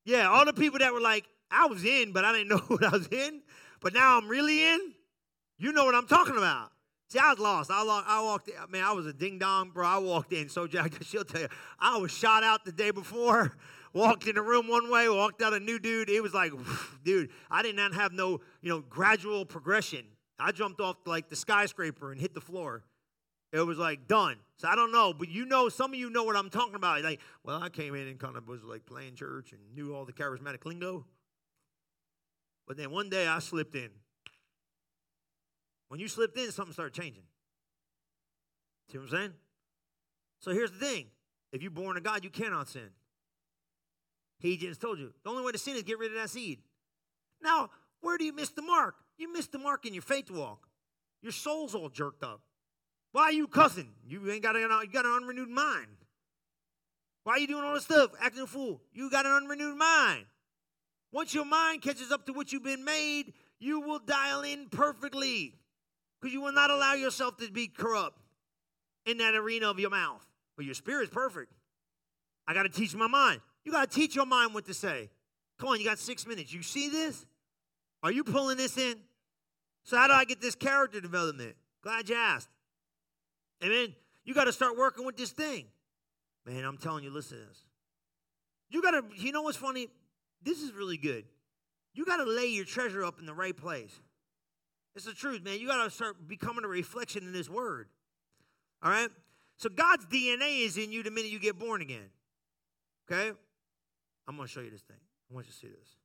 Yeah, all the people that were like, I was in, but I didn't know what I was in, but now I'm really in. You know what I'm talking about. See, I was lost. I, lost, I walked in. Man, I was a ding dong, bro. I walked in so jacked. She'll tell you, I was shot out the day before. Walked in the room one way, walked out a new dude. It was like, dude, I did not have no, you know, gradual progression. I jumped off like the skyscraper and hit the floor. It was like done. So I don't know, but you know, some of you know what I'm talking about. Like, well, I came in and kind of was like playing church and knew all the charismatic lingo. But then one day I slipped in. When you slipped in, something started changing. See what I'm saying? So here's the thing if you're born of God, you cannot sin. He just told you the only way to sin is get rid of that seed. Now, where do you miss the mark? You miss the mark in your faith walk. Your soul's all jerked up. Why are you cussing? You ain't got, a, you got an unrenewed mind. Why are you doing all this stuff, acting a fool? You got an unrenewed mind. Once your mind catches up to what you've been made, you will dial in perfectly because you will not allow yourself to be corrupt in that arena of your mouth. But your spirit's perfect. I got to teach my mind. You got to teach your mind what to say. Come on, you got six minutes. You see this? Are you pulling this in? So, how do I get this character development? Glad you asked. Amen. You got to start working with this thing. Man, I'm telling you, listen to this. You got to, you know what's funny? This is really good. You got to lay your treasure up in the right place. It's the truth, man. You got to start becoming a reflection in this word. All right? So God's DNA is in you the minute you get born again. Okay? I'm going to show you this thing. I want you to see this.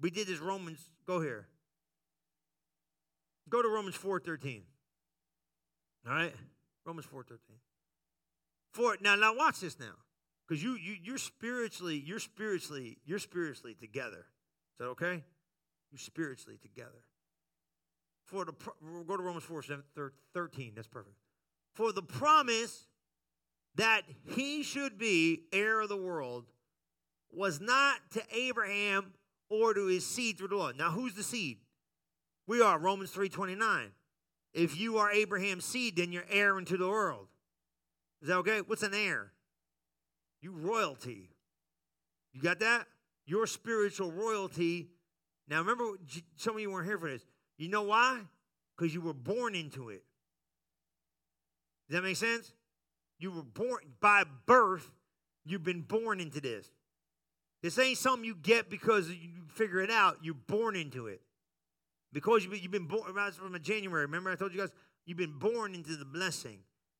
We did this Romans, go here. Go to Romans 4:13. All right? Romans 4:13. For now now watch this now. Cuz you you you're spiritually you're spiritually you're spiritually together. Is that okay? You're spiritually together. For the go to Romans 4 13. That's perfect. For the promise that he should be heir of the world was not to Abraham or to his seed through the law. Now, who's the seed? We are Romans 3:29. If you are Abraham's seed, then you're heir into the world. Is that okay? What's an heir? You royalty. You got that? Your spiritual royalty. Now remember, some of you weren't here for this. You know why? Because you were born into it. Does that make sense? You were born by birth, you've been born into this. This ain't something you get because you figure it out. You're born into it. Because you've been born, right from January. Remember, I told you guys, you've been born into the blessing.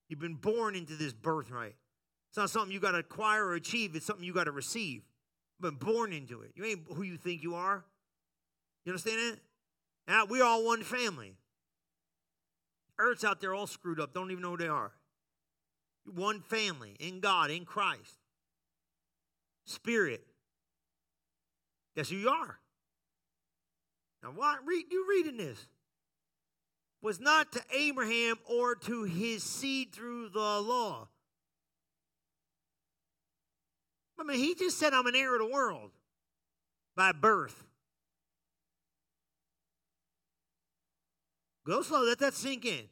You've been born into this birthright. It's not something you got to acquire or achieve, it's something you got to receive. You've been born into it. You ain't who you think you are. You understand that? Now, we're all one family. Earth's out there all screwed up, don't even know who they are. One family in God, in Christ. Spirit. That's who you are. Now, why read you reading this? Was not to Abraham or to his seed through the law. I mean, he just said, I'm an heir of the world by birth. Go slow, let that sink in.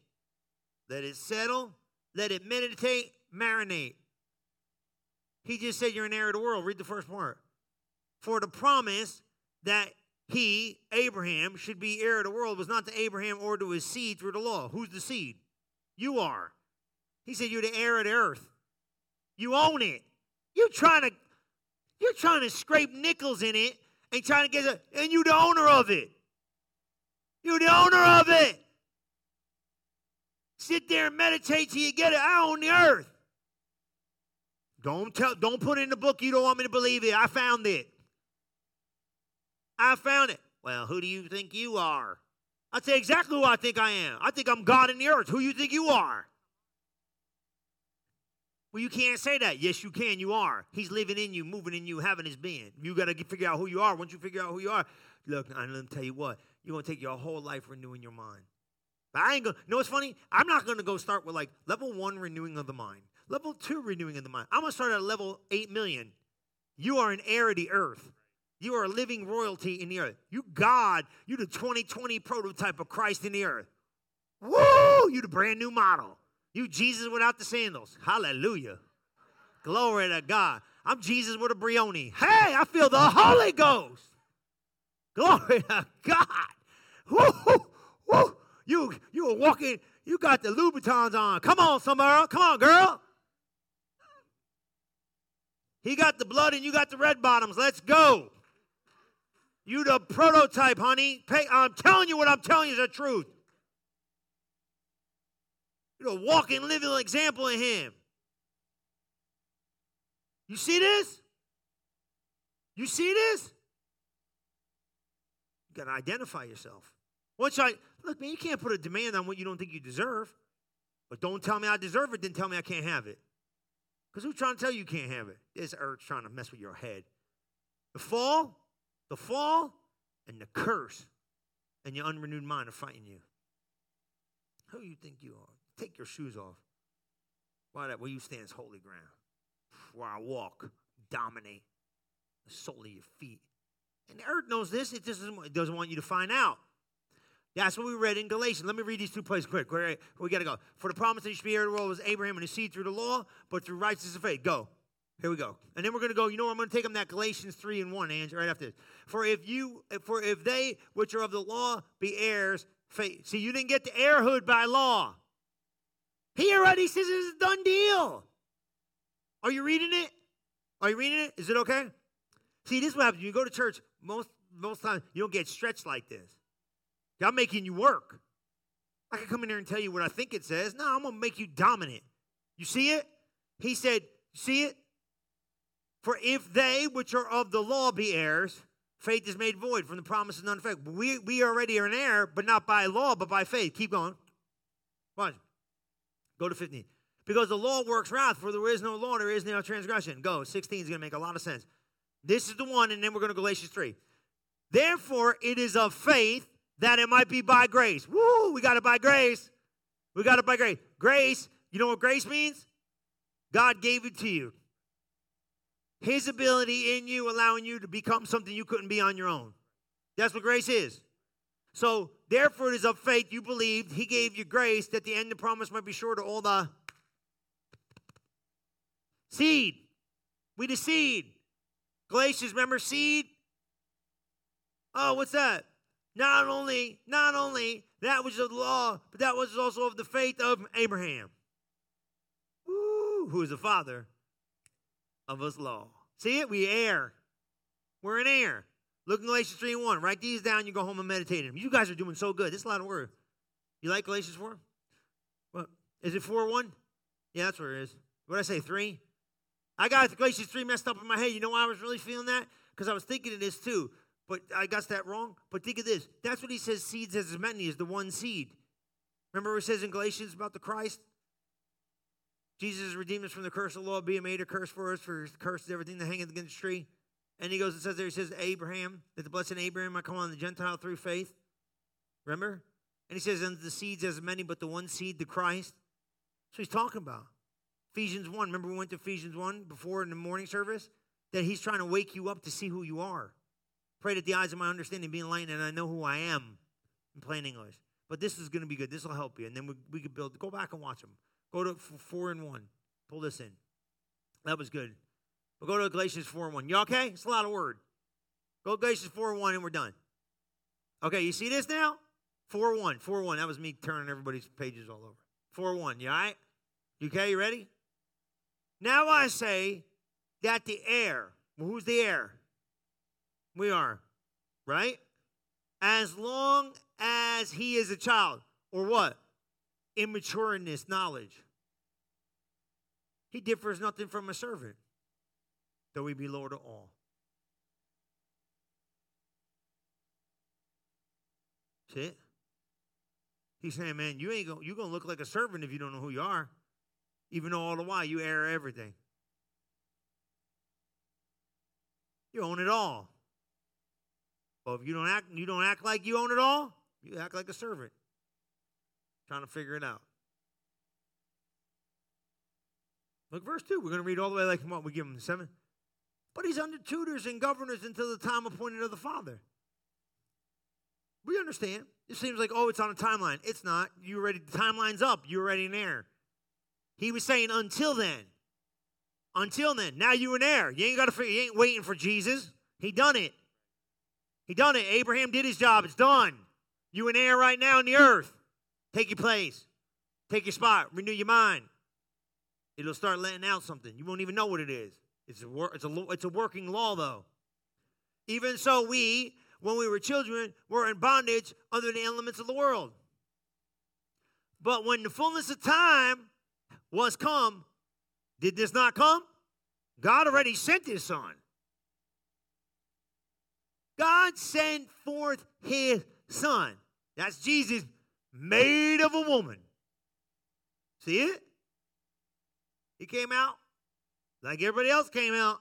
Let it settle, let it meditate, marinate. He just said you're an heir of the world. Read the first part for the promise that he, Abraham, should be heir of the world was not to Abraham or to his seed through the law. Who's the seed? You are. He said you're the heir of the earth. You own it. You're trying to, you're trying to scrape nickels in it and trying to get it, and you're the owner of it. You're the owner of it. Sit there and meditate till you get it. I own the earth. Don't tell, don't put it in the book you don't want me to believe it. I found it. I found it. Well, who do you think you are? I'd say exactly who I think I am. I think I'm God in the earth. Who you think you are? Well, you can't say that. Yes, you can. You are. He's living in you, moving in you, having his being. You got to figure out who you are. Once you figure out who you are, look, I'm going to tell you what. You're going to take your whole life renewing your mind. But I ain't going to, you know what's funny? I'm not going to go start with like level one renewing of the mind, level two renewing of the mind. I'm going to start at level 8 million. You are an heir of the earth. You are a living royalty in the earth. You God, you the 2020 prototype of Christ in the earth. Woo! You the brand new model. You Jesus without the sandals. Hallelujah. Glory to God. I'm Jesus with a Brioni. Hey, I feel the Holy Ghost. Glory to God. Woo, woo. You you are walking, you got the Louboutins on. Come on, Samara. Come on, girl. He got the blood and you got the red bottoms. Let's go. You the prototype, honey. I'm telling you what I'm telling you is the truth. You're a walking, living example of him. You see this? You see this? You got to identify yourself. Once I look, man, you can't put a demand on what you don't think you deserve. But don't tell me I deserve it, then tell me I can't have it. Because who's trying to tell you you can't have it? This earth's trying to mess with your head. The fall, the fall, and the curse, and your unrenewed mind are fighting you. Who you think you are? Take your shoes off. Why that? Where you stand is holy ground. Where I walk, dominate the sole of your feet. And the earth knows this. It doesn't, it doesn't want you to find out. That's what we read in Galatians. Let me read these two places quick. We got to go. For the promise that you should be heir of the world was Abraham and his seed through the law, but through righteousness of faith. Go. Here we go. And then we're going to go, you know? I'm going to take them that Galatians 3 and 1, Andrew, right after this. For if you, for if they which are of the law be heirs, faith. See, you didn't get the heirhood by law. He already says it's a done deal. Are you reading it? Are you reading it? Is it okay? See, this is what happens. You go to church, most most times you don't get stretched like this. I'm making you work. I can come in here and tell you what I think it says. No, I'm gonna make you dominant. You see it? He said, see it? For if they which are of the law be heirs, faith is made void from the promise of none effect. We we already are an heir, but not by law, but by faith. Keep going. Watch. Go to 15. Because the law works wrath, for there is no law, there is no transgression. Go. 16 is going to make a lot of sense. This is the one, and then we're going to Galatians 3. Therefore, it is of faith that it might be by grace. Woo, we got it by grace. We got it by grace. Grace, you know what grace means? God gave it to you. His ability in you, allowing you to become something you couldn't be on your own. That's what grace is. So, therefore, it is of faith you believed. He gave you grace that the end of promise might be sure to all the seed. We the seed. Galatians, remember seed? Oh, what's that? Not only, not only that was of the law, but that was also of the faith of Abraham. Woo, who is the father of us law. See it? We err. We're in error. Look in Galatians 3 and 1. Write these down. You go home and meditate them. You guys are doing so good. This is a lot of work. You like Galatians 4? What? Is it 4 1? Yeah, that's where it is. What did I say? 3? I got Galatians 3 messed up in my head. You know why I was really feeling that? Because I was thinking of this too. But I got that wrong. But think of this. That's what he says seeds as many is the one seed. Remember what it says in Galatians about the Christ? Jesus redeemed us from the curse of the law, being made a curse for us, for curse is everything that hangeth against the tree. And he goes and says there, he says, Abraham, that the blessed Abraham might come on the Gentile through faith. Remember? And he says, and the seeds as many, but the one seed, the Christ. So he's talking about. Ephesians 1. Remember we went to Ephesians 1 before in the morning service? That he's trying to wake you up to see who you are. Pray that the eyes of my understanding be enlightened and I know who I am in plain English. But this is going to be good. This will help you. And then we, we could build, go back and watch them. Go to 4 and 1. Pull this in. That was good. We'll go to Galatians 4 and 1. You okay? It's a lot of word. Go to Galatians 4 and 1 and we're done. Okay, you see this now? 4 1. 4 1. That was me turning everybody's pages all over. 4 1. You all right? You okay? You ready? Now I say that the heir, well, who's the heir? We are, right? As long as he is a child, or what? Immature in this knowledge. He differs nothing from a servant though he be Lord of all. See it? He's saying, man, you ain't gonna, you gonna look like a servant if you don't know who you are, even though all the while you err everything. You own it all. But if you don't act, you don't act like you own it all. You act like a servant, trying to figure it out. Look, verse 2. We're going to read all the way like what we give him the seven. But he's under tutors and governors until the time appointed of the Father. We understand. It seems like, oh, it's on a timeline. It's not. You already, the timeline's up. You're already in there. He was saying, until then. Until then. Now you in there. You ain't got to figure, you ain't waiting for Jesus. He done it. He done it. Abraham did his job. It's done. You in there right now in the earth. Take your place. Take your spot. Renew your mind. It'll start letting out something. You won't even know what it is. It's a, it's a, it's a working law, though. Even so, we, when we were children, were in bondage under the elements of the world. But when the fullness of time was come, did this not come? God already sent his son. God sent forth his son. That's Jesus made of a woman. See it? He came out like everybody else came out,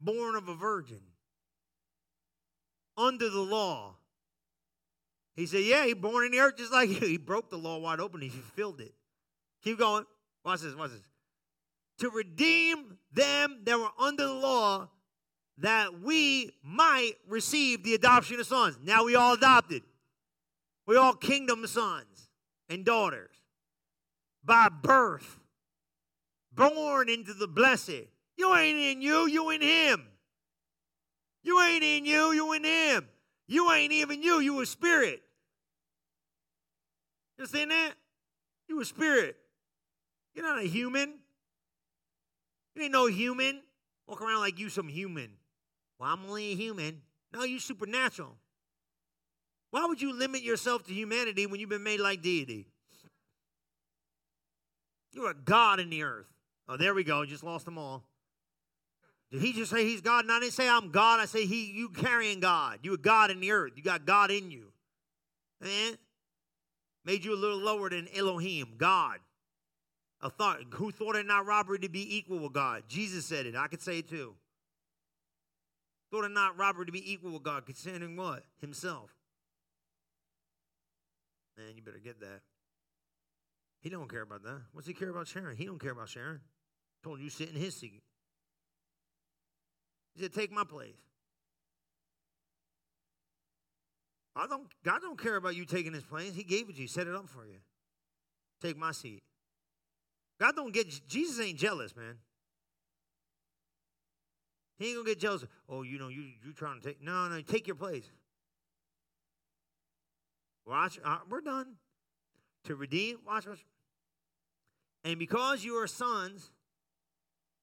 born of a virgin, under the law. He said, Yeah, he born in the earth just like you. He broke the law wide open, he fulfilled it. Keep going. Watch this, watch this. To redeem them that were under the law, that we might receive the adoption of sons. Now we all adopted. We all kingdom sons and daughters by birth born into the blessed. You ain't in you, you in him. You ain't in you, you in him. You ain't even you, you a spirit. You understand that? You a spirit. You're not a human. You ain't no human. Walk around like you some human. Well, I'm only a human. No, you supernatural. Why would you limit yourself to humanity when you've been made like deity? You're a God in the earth. Oh, there we go. Just lost them all. Did he just say he's God? And I didn't say I'm God. I say he you carrying God. You a God in the earth. You got God in you. Man. Made you a little lower than Elohim, God. A thought who thought it not robbery to be equal with God? Jesus said it. I could say it too. Thought it not robbery to be equal with God, considering what? Himself. Man, you better get that. He don't care about that. What's he care about sharing? He don't care about sharing. Told you sit in his seat. He said, take my place. I don't God don't care about you taking his place. He gave it to you, set it up for you. Take my seat. God don't get Jesus ain't jealous, man. He ain't gonna get jealous. Oh, you know, you you trying to take no, no, take your place. Watch, uh, we're done. To redeem, watch, watch. And because you are sons,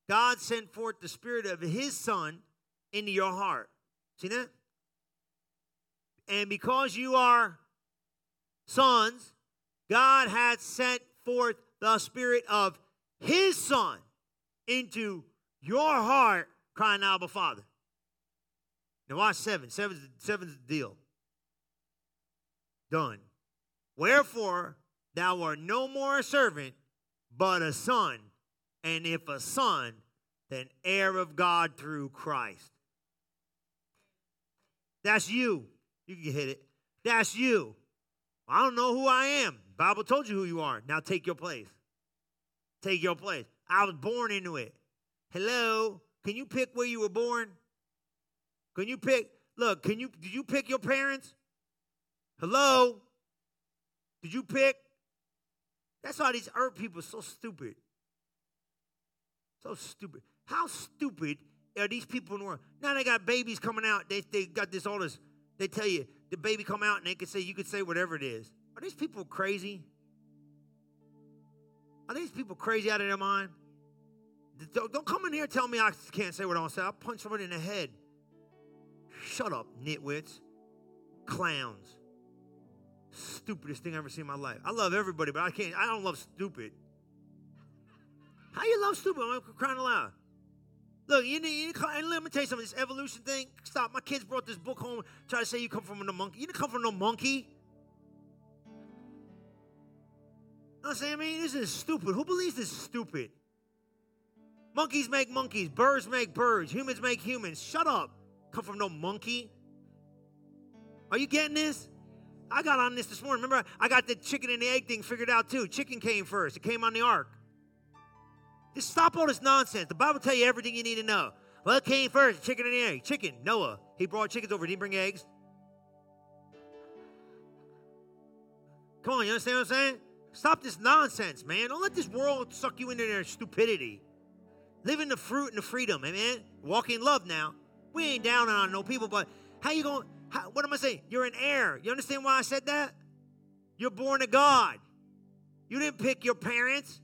God sent forth the Spirit of His Son into your heart. See that? And because you are sons, God had sent forth the Spirit of His Son into your heart, crying Abba Father. Now watch seven. Seven's, seven's the deal. Done. Wherefore, thou art no more a servant, but a son. And if a son, then heir of God through Christ. That's you. You can hit it. That's you. I don't know who I am. Bible told you who you are. Now take your place. Take your place. I was born into it. Hello. Can you pick where you were born? Can you pick? Look, can you did you pick your parents? Hello? Did you pick? That's why these earth people are so stupid. So stupid. How stupid are these people in the world? Now they got babies coming out. They, they got this all this. They tell you the baby come out and they can say you could say whatever it is. Are these people crazy? Are these people crazy out of their mind? Don't, don't come in here and tell me I can't say what I want to say. I'll punch somebody in the head. Shut up, nitwits. Clowns stupidest thing I've ever seen in my life. I love everybody, but I can't. I don't love stupid. How you love stupid? I'm crying aloud. Look, you need, you need, let me tell you something. This evolution thing. Stop. My kids brought this book home. Try to say you come from a monkey. You didn't come from no monkey. I'm saying? I mean, this is stupid. Who believes this is stupid? Monkeys make monkeys, birds make birds, humans make humans. Shut up. Come from no monkey. Are you getting this? I got on this this morning. Remember, I got the chicken and the egg thing figured out too. Chicken came first, it came on the ark. Just stop all this nonsense. The Bible tell you everything you need to know. Well, it came first, chicken and the egg. Chicken, Noah. He brought chickens over. Did he bring eggs? Come on, you understand what I'm saying? Stop this nonsense, man. Don't let this world suck you into their stupidity. Live in the fruit and the freedom, amen? Walk in love now. We ain't down on no people, but how you going, how, what am I saying? You're an heir. You understand why I said that? You're born of God. You didn't pick your parents.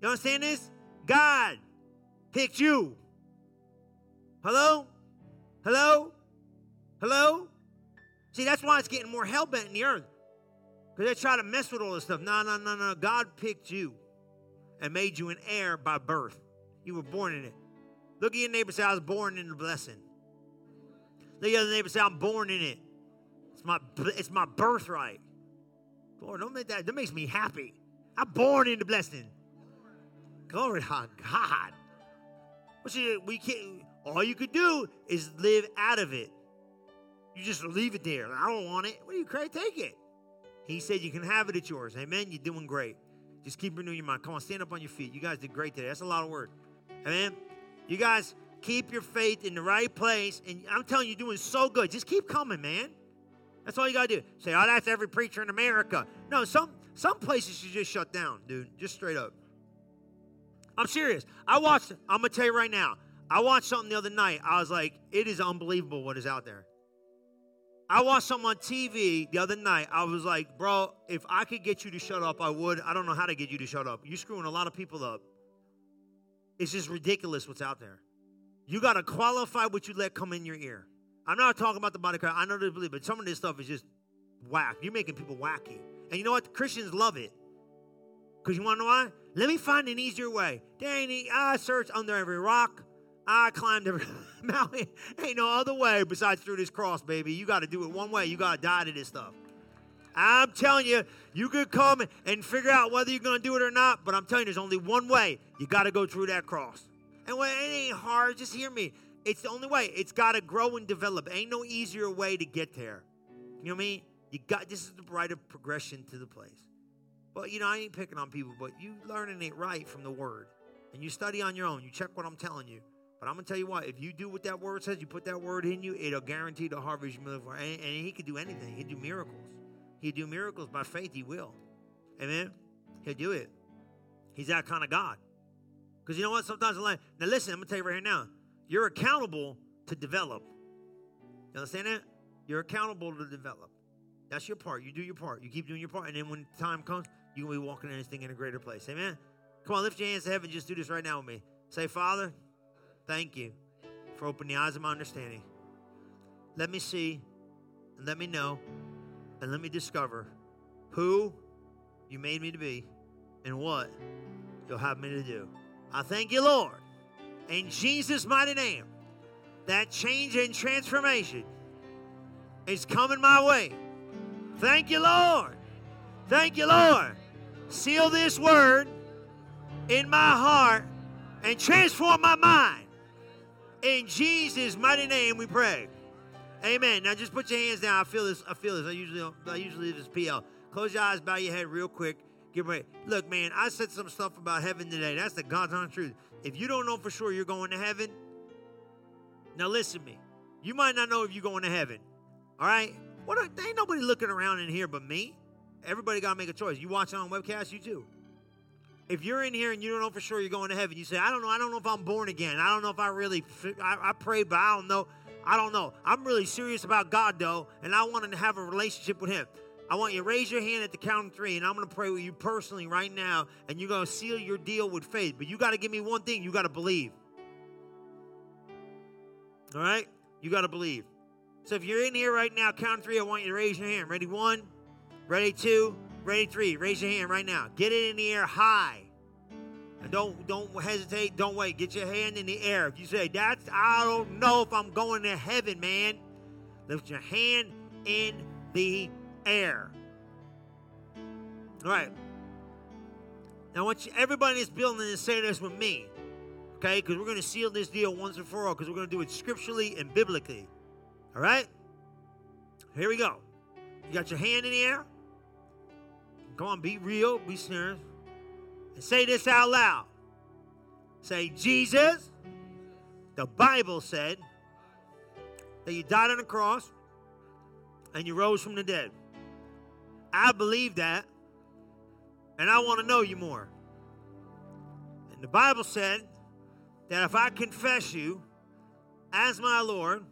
You understand this? God picked you. Hello? Hello? Hello? See, that's why it's getting more hell bent in the earth. Because they try to mess with all this stuff. No, no, no, no. God picked you and made you an heir by birth. You were born in it. Look at your neighbor say, I was born in the blessing. At your neighbor say, I'm born in it. It's my, it's my birthright. Lord, don't make that. That makes me happy. I'm born in the blessing. Glory to God. What you, we can't, all you could do is live out of it. You just leave it there. I don't want it. What do you crazy? Take it. He said you can have it. It's yours. Amen. You're doing great. Just keep renewing your mind. Come on, stand up on your feet. You guys did great today. That's a lot of work. Amen. You guys keep your faith in the right place. And I'm telling you, you're doing so good. Just keep coming, man. That's all you gotta do. Say, oh, that's every preacher in America. No, some some places you just shut down, dude. Just straight up. I'm serious. I watched, I'm gonna tell you right now. I watched something the other night. I was like, it is unbelievable what is out there. I watched something on TV the other night. I was like, bro, if I could get you to shut up, I would. I don't know how to get you to shut up. You're screwing a lot of people up. It's just ridiculous what's out there. You got to qualify what you let come in your ear. I'm not talking about the body card. I know they believe, but some of this stuff is just whack. You're making people wacky. And you know what? Christians love it. Because you want to know why? Let me find an easier way. Ain't, I searched under every rock. I climbed every mountain. Ain't no other way besides through this cross, baby. You got to do it one way. You got to die to this stuff. I'm telling you, you could come and figure out whether you're going to do it or not, but I'm telling you, there's only one way. You got to go through that cross. And when it ain't hard, just hear me. It's the only way. It's got to grow and develop. Ain't no easier way to get there. You know what I mean? You got this is the right of progression to the place. Well, you know, I ain't picking on people, but you learning it right from the word. And you study on your own. You check what I'm telling you. But I'm gonna tell you what, if you do what that word says, you put that word in you, it'll guarantee the harvest you live for. And, and he could do anything. He'd do miracles. He'd do miracles by faith. He will. Amen. He'll do it. He's that kind of God. Because you know what? Sometimes in life. Now listen, I'm gonna tell you right here now. You're accountable to develop. You understand that? You're accountable to develop. That's your part. You do your part. You keep doing your part, and then when time comes, you're gonna be walking in this thing in a greater place. Amen. Come on, lift your hands to heaven. Just do this right now with me. Say, Father. Thank you for opening the eyes of my understanding. Let me see and let me know and let me discover who you made me to be and what you'll have me to do. I thank you, Lord, in Jesus' mighty name, that change and transformation is coming my way. Thank you, Lord. Thank you, Lord. Seal this word in my heart and transform my mind in Jesus' mighty name we pray. Amen. Now just put your hands down. I feel this. I feel this. I usually I usually leave this PL. Close your eyes, bow your head real quick. Get ready. Look, man, I said some stuff about heaven today. That's the God's honest truth. If you don't know for sure you're going to heaven, now listen to me. You might not know if you're going to heaven. All right? What are, ain't nobody looking around in here but me. Everybody got to make a choice. You watching on webcast, you too. If you're in here and you don't know for sure you're going to heaven, you say, I don't know. I don't know if I'm born again. I don't know if I really, I, I pray, but I don't know. I don't know. I'm really serious about God, though, and I want to have a relationship with Him. I want you to raise your hand at the count of three, and I'm going to pray with you personally right now, and you're going to seal your deal with faith. But you got to give me one thing you got to believe. All right? You got to believe. So if you're in here right now, count three, I want you to raise your hand. Ready? One, ready, two, ready, three. Raise your hand right now. Get it in the air high. And don't don't hesitate. Don't wait. Get your hand in the air. If you say, "That's I don't know if I'm going to heaven, man," lift your hand in the air. All right. Now, I want you, everybody in this building to say this with me, okay? Because we're going to seal this deal once and for all because we're going to do it scripturally and biblically. All right? Here we go. You got your hand in the air? Come on, be real, be serious. And say this out loud. Say, Jesus, the Bible said that you died on the cross and you rose from the dead. I believe that, and I want to know you more. And the Bible said that if I confess you as my Lord,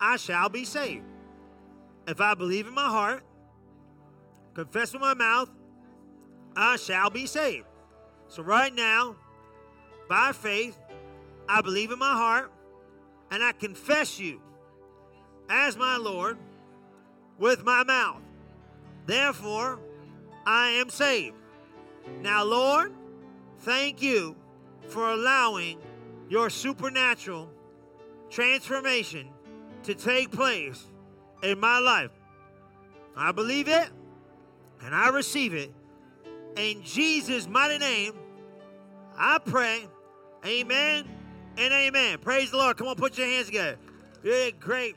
I shall be saved. If I believe in my heart, confess with my mouth, I shall be saved. So, right now, by faith, I believe in my heart and I confess you as my Lord with my mouth. Therefore, I am saved. Now, Lord, thank you for allowing your supernatural transformation to take place in my life. I believe it and I receive it. In Jesus' mighty name, I pray. Amen and amen. Praise the Lord. Come on, put your hands together. Yeah, great.